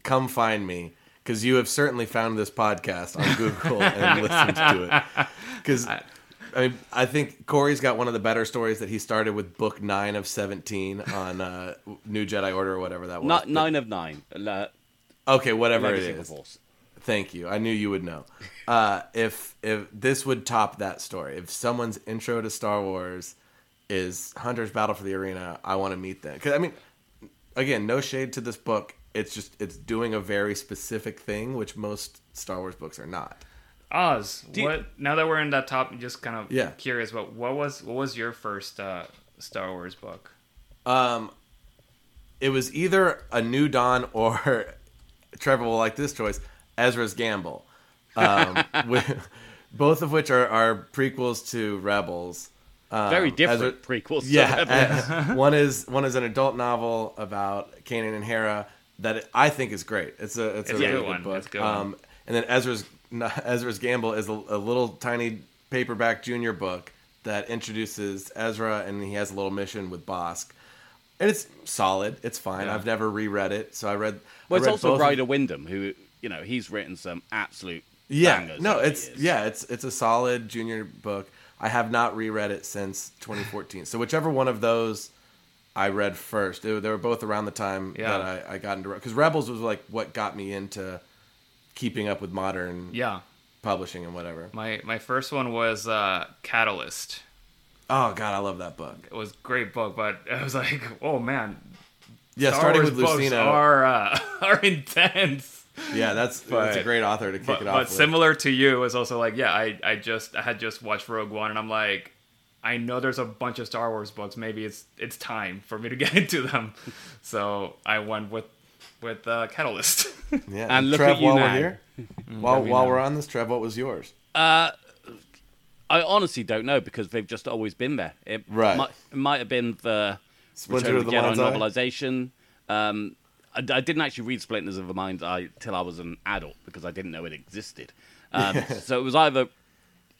come find me because you have certainly found this podcast on Google and listened to it. Because I, mean, I think Corey's got one of the better stories that he started with book nine of seventeen on uh, New Jedi Order or whatever that was. But- nine of nine. Uh, okay, whatever Legacy it is. Force. Thank you. I knew you would know. Uh, if if this would top that story, if someone's intro to Star Wars is Hunter's Battle for the Arena, I want to meet them. Because I mean, again, no shade to this book. It's just it's doing a very specific thing, which most Star Wars books are not. Oz, you- what? Now that we're in that top, just kind of Yeah. curious. What what was what was your first uh, Star Wars book? Um, it was either a New Dawn or Trevor will like this choice, Ezra's Gamble. Um, with, both of which are, are prequels to Rebels. Um, Very different Ezra- prequels. Yeah, one is one is an adult novel about Kanan and Hera that I think is great. It's a it's, It's a really good good one. book. Good um, and then Ezra's Ezra's Gamble is a, a little tiny paperback junior book that introduces Ezra and he has a little mission with Bossk. And it's solid. It's fine. Yeah. I've never reread it, so I read. Well, I it's also Ryder Windham, who you know he's written some absolute Yeah, no, it's yeah, it's it's a solid junior book. I have not reread it since 2014. So whichever one of those I read first, they, were- they were both around the time Yeah. that I, I got into because Rebels was like what got me into keeping up with modern Yeah, publishing and whatever. my my first one was uh, Catalyst. Oh god, I love that book. It was a great book, but I was like, oh man, Yeah, Star starting Wars with Luceno. are uh, are intense. Yeah, that's that's a great author to kick But, it off but with. similar to you, is also like, yeah, I I just I had just watched Rogue One, and I'm like, I know there's a bunch of Star Wars books. Maybe it's it's time for me to get into them. So I went with with uh, Catalyst. yeah, And look Trev, at you while now. we're here, while we while know. we're on this, Trev, what was yours? Uh, I honestly don't know because they've just always been there. It Right. might, it might have been the Splinter Return of of the the Jedi Mind's novelization. Um, I, I didn't actually read Splinters of the Mind Eye till I was an adult because I didn't know it existed. Um, so it was either,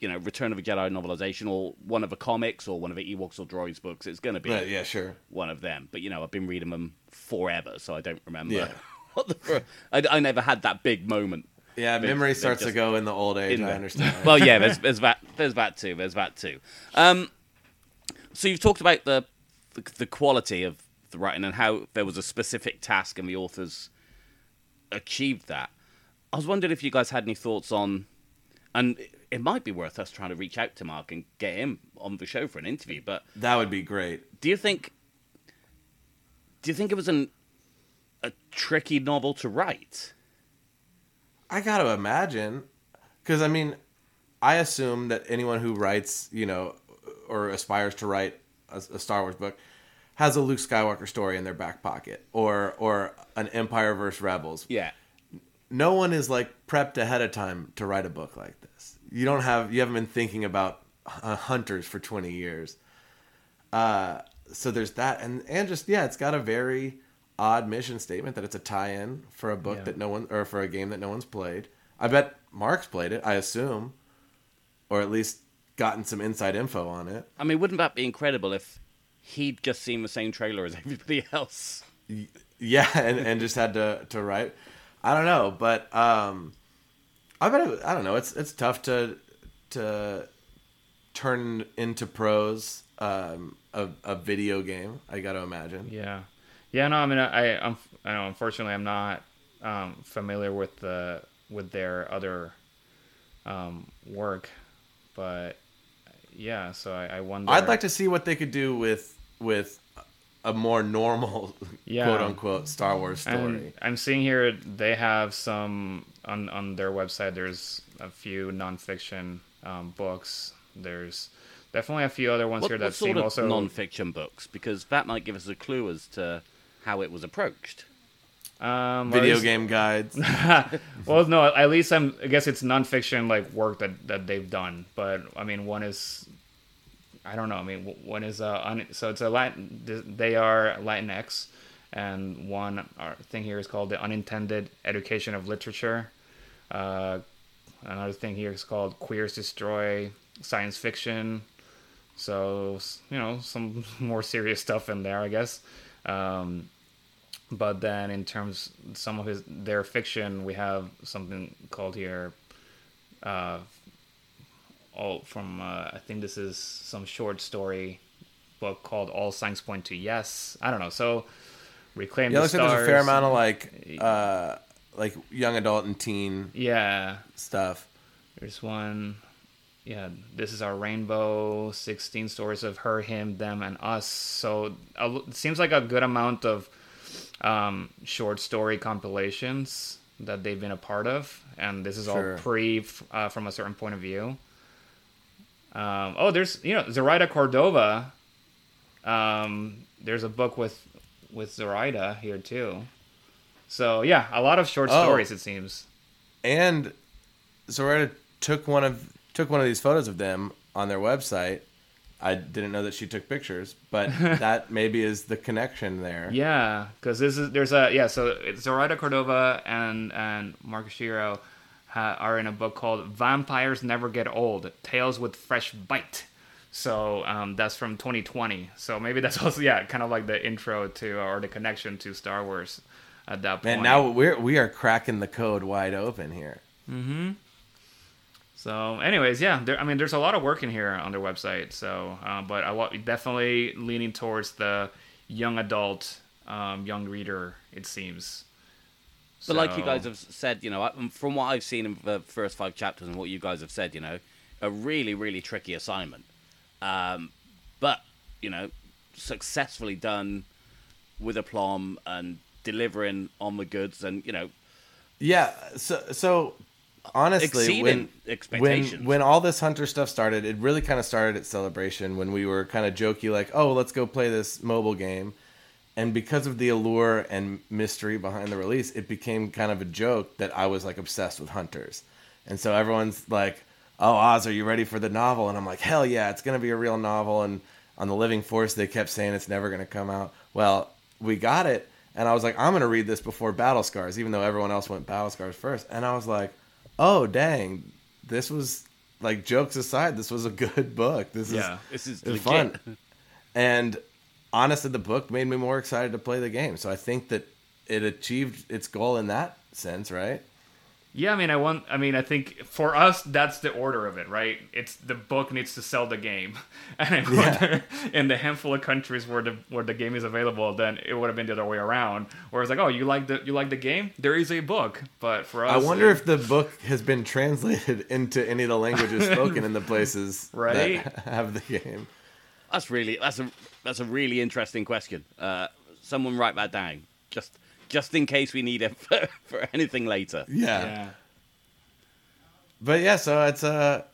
you know, Return of the Jedi novelization or one of the comics or one of the Ewoks or Droids books. It's going to be Right, yeah, sure. one of them. But you know, I've been reading them forever, so I don't remember. Yeah. what the? I, I never had that big moment. Yeah, They- memory starts to go in the old age. I understand. well, yeah, there's, there's that. There's that too. There's that too. Um, so you've talked about the, the the quality of the writing and how there was a specific task and the authors achieved that. I was wondering if you guys had any thoughts on, and it might be worth us trying to reach out to Mark and get him on the show for an interview. But that would be great. do you think? Do you think it was an a tricky novel to write? I got to imagine, because I mean, I assume that anyone who writes, you know, or aspires to write a, a Star Wars book, has a Luke Skywalker story in their back pocket, or or an Empire versus Rebels. Yeah. no one is like prepped ahead of time to write a book like this. You don't have you haven't been thinking about uh, hunters for 20 years. Uh, so there's that, and and just yeah, it's got a very odd mission statement that it's a tie-in for a book Yeah. that no one or for a game that no one's played. I bet Mark's played it. I assume, or at least gotten some inside info on it. I mean, wouldn't that be incredible if he'd just seen the same trailer as everybody else? Yeah, and, and just had to to write. I don't know, but um, I bet it, I don't know. It's it's tough to to turn into prose um, a a video game. I got to imagine. Yeah, yeah. No, I mean, I, I'm, I know. Unfortunately, I'm not um, familiar with the with their other um, work, but yeah. So I, I wonder. I'd like to see what they could do with with a more normal Yeah. quote unquote Star Wars story. And I'm seeing here they have some on on their website. There's a few nonfiction um, books. There's definitely a few other ones What, here what that sort seem of also non-fiction books? Because that might give us a clue as to how it was approached. um, Video least- game guides. well, no, at least I'm. I guess it's nonfiction like work that that they've done. But I mean, one is, I don't know. I mean, w- one is uh, un, so it's a Latin. They are Latinx, and one uh, thing here is called the unintended education of literature. Uh, another thing here is called queers destroy science fiction. So you know some more serious stuff in there, I guess. Um, but then in terms some of his their fiction we have something called here uh all from uh, i think this is some short story book called all signs point to yes. I don't know. So reclaim Yeah, the looks like stars there's a fair amount of like uh like young adult and teen yeah. stuff. there's one yeah this is our rainbow 16 stories of her him them and us. So it seems like a good amount of um, short story compilations that they've been a part of and this is Sure. all pre uh, from a certain point of view um, oh there's you know zoraida cordova um, there's a book with with zoraida here too so yeah a lot of short Oh. stories it seems and Zoraida took one of took one of these photos of them on their website. I didn't know that she took pictures, but that maybe is the connection there. Yeah, because this is there's a yeah. So it's Zoraida Cordova and and Mark Oshiro ha, are in a book called "Vampires Never Get Old: Tales with Fresh Bite." So um, that's from 2020. So maybe that's also yeah, kind of like the intro to or the connection to Star Wars at that point. Man, now we're we are cracking the code wide open here. So, anyways, yeah, there, I mean, there's a lot of work in here on their website. So, uh, but I definitely leaning towards the young adult, um, young reader. It seems. But like you guys have said, you know, from what I've seen in the first five chapters and what you guys have said, you know, a really, really tricky assignment. Um, but, you know, successfully done with aplomb and delivering on the goods and, you know, Yeah. So so honestly, when when when all this hunter stuff started, it really kind of started at Celebration when we were kind of jokey, like, "Oh, let's go play this mobile game." And because of the allure and mystery behind the release, it became kind of a joke that I was like obsessed with hunters. And so everyone's like, "Oh, Oz, are you ready for the novel?" And I'm like, "Hell yeah, it's gonna be a real novel." And on the Living Force, they kept saying it's never gonna come out. Well, we got it, and I was like, "I'm gonna read this before Battle Scars," even though everyone else went Battle Scars first. And I was like, "Oh, dang, this was like jokes aside, this was a good book. This is Yeah. this is was legit. fun." And honestly, the book made me more excited to play the game. So I think that it achieved its goal in that sense, right? Yeah, I mean, I want. I mean, I think for us, that's the order of it, right? It's the book needs to sell the game, and in, order, in the handful of countries where the where the game is available, then it would have been the other way around. Where it's like, oh, you like the you like the game? There is a book, but for us, I wonder it- if the book has been translated into any of the languages spoken in the places Right? that have the game. That's really that's a that's a really interesting question. Uh, someone write that down, just just in case we need it for, for anything later. Yeah. yeah. But yeah, so it's a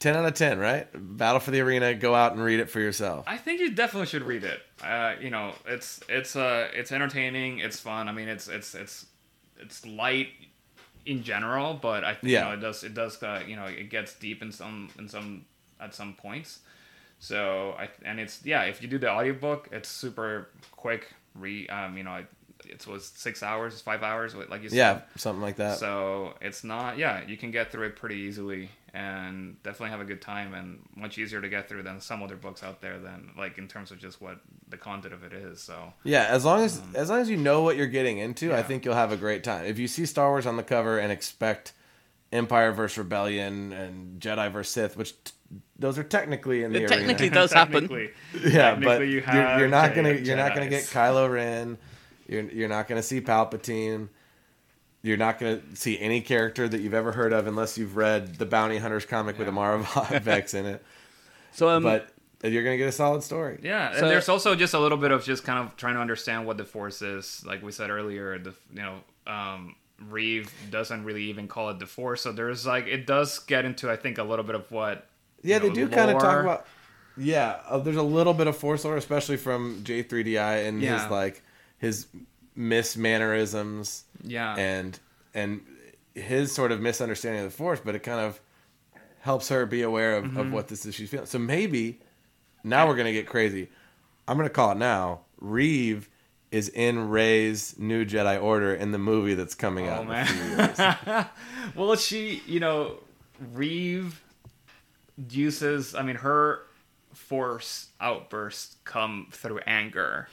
10 out of 10, right? Battle for the Arena, go out and read it for yourself. I think you definitely should read it. Uh, you know, it's it's uh it's entertaining, it's fun. I mean, it's it's it's it's light in general, but I think Yeah. you know it does it does uh, you know it gets deep in some in some at some points. So I and it's yeah if you do the audiobook it's super quick re um you know it, it was six hours five hours like you said Yeah, something like that. so it's not, yeah, you can get through it pretty easily and definitely have a good time and much easier to get through than some other books out there than like in terms of just what the content of it is. So Yeah, as long as as long as you know what you're getting into, I think you'll have a great time. If you see Star Wars on the cover and expect Empire versus Rebellion and Jedi versus Sith, which t- those are technically in the It arena. technically does happen. Technically- yeah, technically but you you have are you're not Jedi- gonna you're not gonna get Kylo Ren. You're you're not gonna see Palpatine. You're not gonna see any character that you've ever heard of unless you've read the Bounty Hunters comic with Imara Vex in it. So um, But you're gonna get a solid story. Yeah, So- and there's also just a little bit of just kind of trying to understand what the force is. Like we said earlier, the you know, um, Rieve doesn't really even call it the force. So there's like it does get into I think a little bit of what. Yeah, you they know, do kind of talk about. Yeah, uh, there's a little bit of force lore, especially from J3DI and Yeah. his like his mismannerisms Yeah, and and his sort of misunderstanding of the force, but it kind of helps her be aware of, Mm-hmm. of what this is she's feeling. So maybe now we're gonna get crazy. I'm gonna call it now. Rieve is in Rey's new Jedi Order in the movie that's coming out. Oh in a few years. well, she, you know, Rieve uses, I mean, her force outbursts come through anger.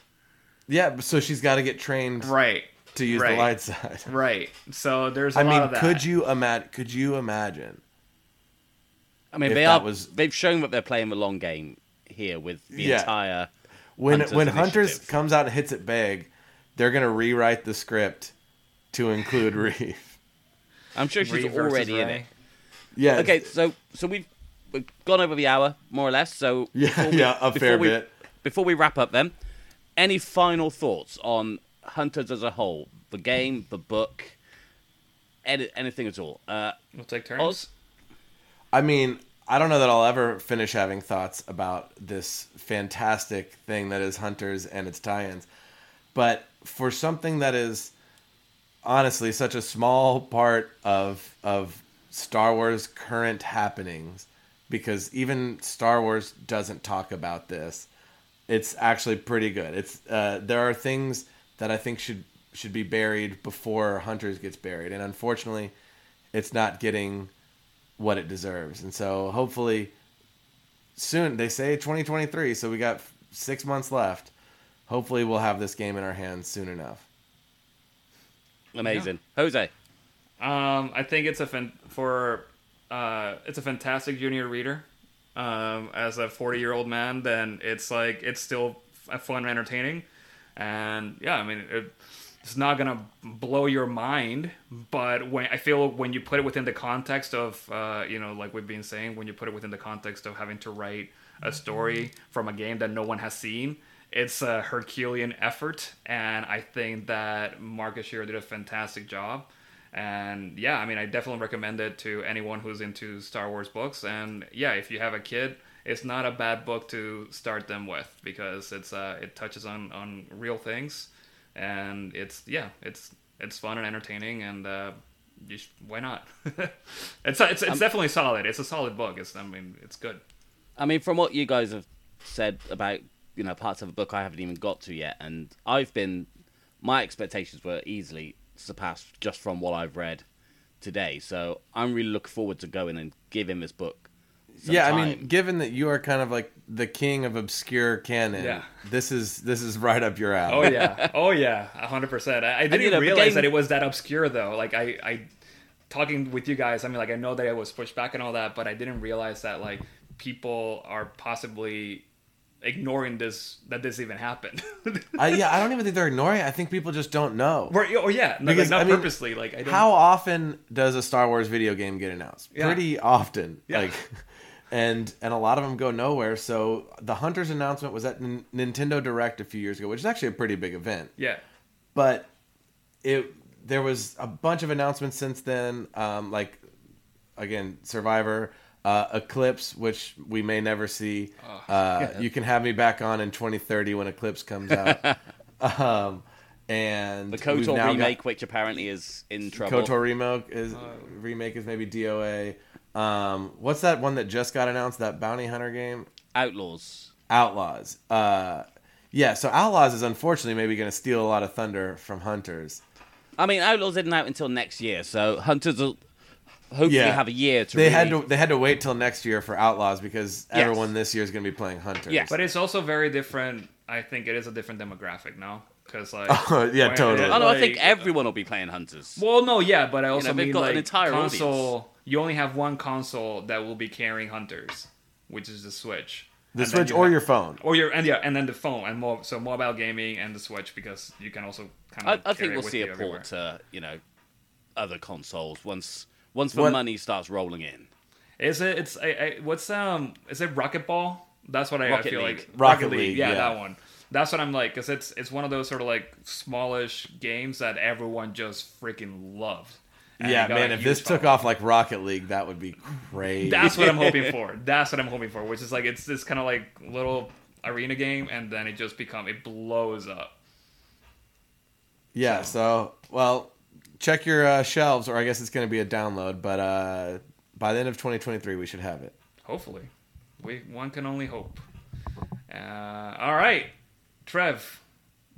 yeah, so she's got to get trained Right. to use right, the light side. Right. So there's a I lot mean, of that. could you imagine? Could you imagine? I mean, if they that are. was- They've shown that they're playing the long game here with the Yeah. entire. When Hunters when Hunters initiative. comes out and hits it big, they're gonna rewrite the script to include Rieve. I'm sure she's Rieve already in it. Yeah. Okay, so so we've, we've gone over the hour more or less. So Yeah, before we- yeah, a fair we- bit. Before we wrap up, then, any final thoughts on Hunters as a whole, the game, the book, any, anything at all? Uh, We'll take turns. Oz? I mean, I don't know that I'll ever finish having thoughts about this fantastic thing that is Hunters and its tie-ins. But for something that is honestly such a small part of of Star Wars current happenings, because even Star Wars doesn't talk about this. It's actually pretty good. It's uh, there are things that I think should should be buried before Hunters gets buried, and unfortunately, it's not getting what it deserves. And so hopefully soon they say 2023, so we got 6 months left. Hopefully we'll have this game in our hands soon enough. Amazing. Jose? Um, I think it's a fan- for uh, it's a fantastic junior reader. Um, as a 40 year old man, then it's like it's still f- fun and entertaining, and yeah, I mean it, it's not gonna blow your mind, but when I feel when you put it within the context of uh, you know like we've been saying, when you put it within the context of having to write a story from a game that no one has seen. It's a Herculean effort, and I think that Mark Oshiro did a fantastic job. And yeah, I mean, I definitely recommend it to anyone who's into Star Wars books. And yeah, if you have a kid, it's not a bad book to start them with because it's uh, it touches on on real things, and it's yeah, it's it's fun and entertaining, and uh, you sh- why not? it's it's it's definitely solid. It's a solid book. It's I mean, it's good. I mean, from what you guys have said about you know parts of the book I haven't even got to yet, and I've been my expectations were easily surpassed just from what I've read today. So I'm really looking forward to going and giving this book. Some yeah, I mean, given that you are kind of like the king of obscure canon, Yeah. this is this is right up your alley. Oh yeah, oh yeah, hundred percent. I, I didn't you know, the realize game- that it was that obscure though. Like I, I, talking with you guys, I mean, like I know that it was pushed back and all that, but I didn't realize that like people are possibly ignoring this that this even happened. I, yeah, I don't even think they're ignoring it. I think people just don't know. or, or oh, yeah, no, Because, like, not I mean, purposely. Like I don't. How often does a Star Wars video game get announced? Yeah. Pretty often. Yeah. Like and and a lot of them go nowhere. So the Hunters announcement was at N- Nintendo Direct a few years ago, which is actually a pretty big event. Yeah, But it there was a bunch of announcements since then um, like again, Survivor, uh, Eclipse, which we may never see. uh, you can have me back on in 2030 when Eclipse comes out. um, and The we've KOTOR now got- remake, which apparently is in trouble. KOTOR remake is remake is maybe DOA. Um, what's that one that just got announced? That bounty hunter game, Outlaws. Outlaws. Uh, yeah, so Outlaws is unfortunately maybe going to steal a lot of thunder from Hunters. I mean, Outlaws isn't out until next year, so Hunters will hopefully Yeah. have a year to They really... had to they had to wait till next year for Outlaws because Yes. everyone this year is going to be playing Hunters. Yes. But it's also very different. I think it is a different demographic now because like Oh, yeah, when- totally. Oh, no, I think everyone will be playing Hunters. Well, no, yeah, but I also know, they've mean got an like entire console. You only have one console that will be carrying hunters, which is the Switch. the And Switch you or have- your phone. or your and yeah, and then the phone and mo- so mobile gaming and the Switch because you can also kind I, of. I think we'll see a port to, you know, other consoles once once the What- money starts rolling in. Is it? It's I, I, what's um? Is it Rocket Ball? That's what I, I feel League. like. Rocket League, yeah, yeah. that one. That's what I'm like, cause it's it's one of those sort of like smallish games that everyone just freaking loves. And yeah, man, if huge this took off like Rocket League, that would be crazy. That's what I'm hoping for. That's what I'm hoping for, which is like it's this kind of like little arena game, and then it just become it blows up. Yeah, so well, check your uh, shelves, or I guess it's going to be a download. But uh, by the end of 2023, we should have it. Hopefully, we one can only hope. Uh, all right, Trev,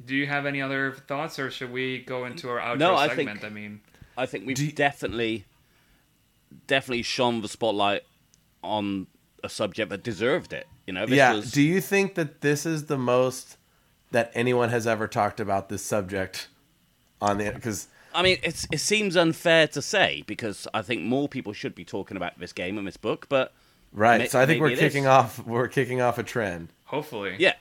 do you have any other thoughts, or should we go into our outro No, I segment? think- I mean, I think we've you- definitely, definitely shone the spotlight on a subject that deserved it. You know, this yeah. was Do you think that this is the most that anyone has ever talked about this subject on the? Because I mean, it's it seems unfair to say because I think more people should be talking about this game and this book, but right, May- so I think we're maybe it is. kicking off. We're kicking off a trend. hopefully, yeah,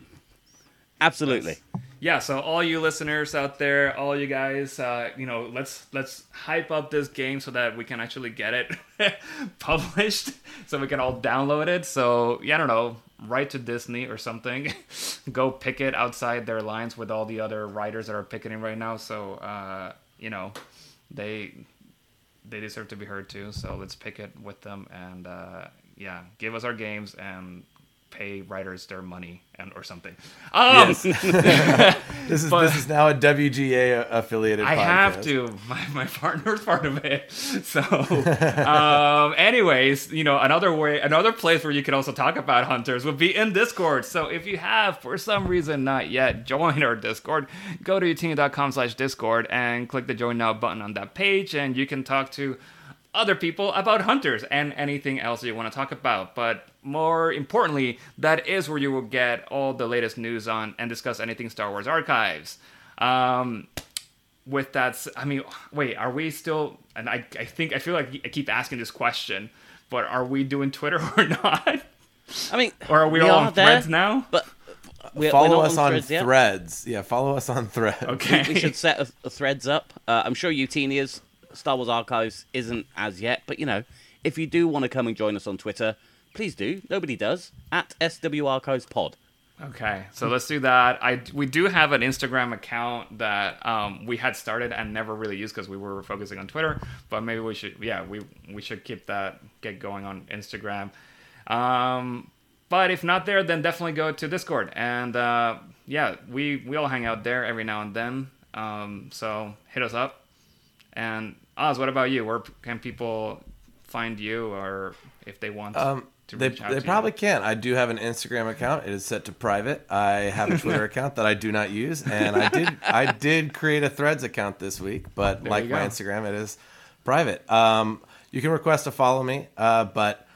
absolutely. Yeah so all you listeners out there all you guys uh, you know let's let's hype up this game so that we can actually get it published so we can all download it. So yeah i don't know write to disney or something. Go pick it outside their lines with all the other writers that are picketing right now. So uh, you know they they deserve to be heard too. So let's pick it with them and uh, yeah give us our games and pay writers their money and or something um, This is this is now a WGA affiliated. I podcast. have to. My, my partner's part of it. So, um, anyways, you know, another way, another place where you can also talk about hunters would be in Discord. So, if you have, for some reason, not yet joined our Discord, go to youtini.com slash Discord and click the join now button on that page, and you can talk to other people about hunters and anything else you want to talk about. But more importantly, that is where you will get all the latest news on and discuss anything Star Wars archives. Um, with that, I mean, wait, are we still? And I, I think I feel like I keep asking this question, but are we doing Twitter or not? I mean, Or are we, all on there, Threads now? But we're, follow we're us on Threads yet. Threads. Yeah, follow us on Threads. Okay, We should set a, a threads up. Uh, I'm sure Youtini's Star Wars Archives isn't as yet, but you know, if you do want to come and join us on Twitter, please do. Nobody does at SW Archives Pod. Okay, so let's do that. I we do have an Instagram account that um, we had started and never really used because we were focusing on Twitter. But maybe we should, yeah, we we should keep that get going on Instagram. Um, but if not there, then definitely go to Discord and uh, yeah, we we all hang out there every now and then. Um, so hit us up. And Oz, what about you? Where can people find you, or if they want Um, to they reach out they probably you? can. I do have an Instagram account. It is set to private. I have a Twitter account that I do not use, and I did I did create a Threads account this week, but There like my. Instagram, it is private. Um, you can request to follow me, uh, but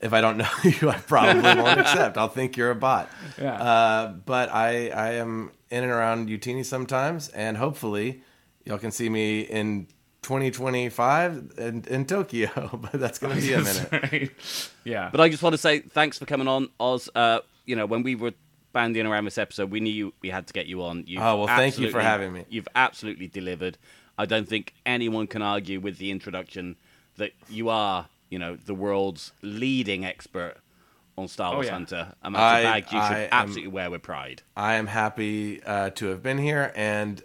if I don't know you, I probably won't accept. I'll think you're a bot. Yeah. Uh, but I I am in and around Youtini sometimes, and hopefully y'all can see me in 2025 in, in Tokyo. But that's gonna be a minute. Right. Yeah. But I just want to say thanks for coming on, Oz. Uh, you know, when we were banding around this episode, we knew we had to get you on. You've Oh, well, thank you for absolutely- having me. You've absolutely delivered. I don't think anyone can argue with the introduction that you are, you know, the world's leading expert on Star Wars yeah. Hunter, and that's a I- badge you should I am- absolutely wear with pride. I am happy uh, to have been here, and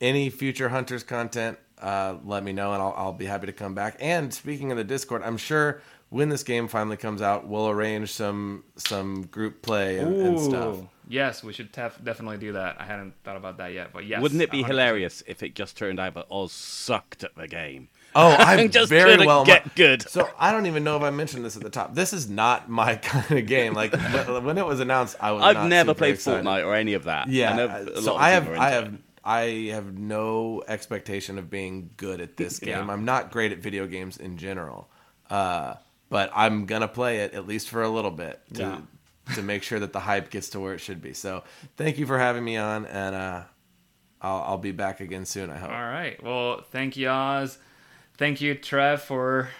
any future Hunters content, uh, let me know, and I'll, I'll be happy to come back. And speaking of the Discord, I'm sure when this game finally comes out, we'll arrange some some group play and, and stuff. Yes, we should tef- definitely do that. I hadn't thought about that yet, but yes. Wouldn't it be 100%. hilarious if it just turned out that Oz sucked at the game? Oh, I'm just very couldn't well get might- good. So I don't even know if I mentioned this at the top. This is not my kind of game. Like when when it was announced, I was. I've not never super played excited. Fortnite or any of that. Yeah, I know uh, a so lot of I have, people I have, it. I have no expectation of being good at this game. Yeah. I'm not great at video games in general, uh, but I'm gonna play it at least for a little bit to Yeah. to make sure that the hype gets to where it should be. So thank you for having me on, and uh, I'll, I'll be back again soon. I hope. All right. Well, thank you, Oz. Thank you, Trev, for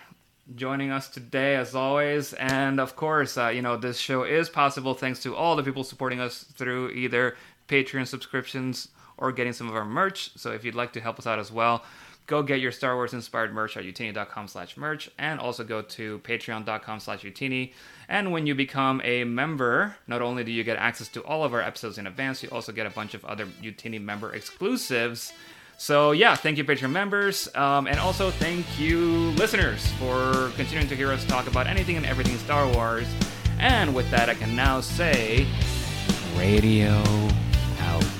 joining us today, as always. And of course, uh, you know, this show is possible thanks to all the people supporting us through either Patreon subscriptions or getting some of our merch. So if you'd like to help us out as well, go get your Star Wars inspired merch at youtini.com slash merch and also go to patreon.com slash youtini. And when you become a member, not only do you get access to all of our episodes in advance, you also get a bunch of other Youtini member exclusives. So yeah, thank you, Patreon members, um, and also thank you, listeners, for continuing to hear us talk about anything and everything Star Wars. And with that, I can now say, radio out.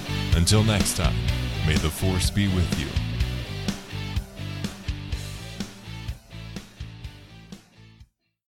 Until next time, may the force be with you.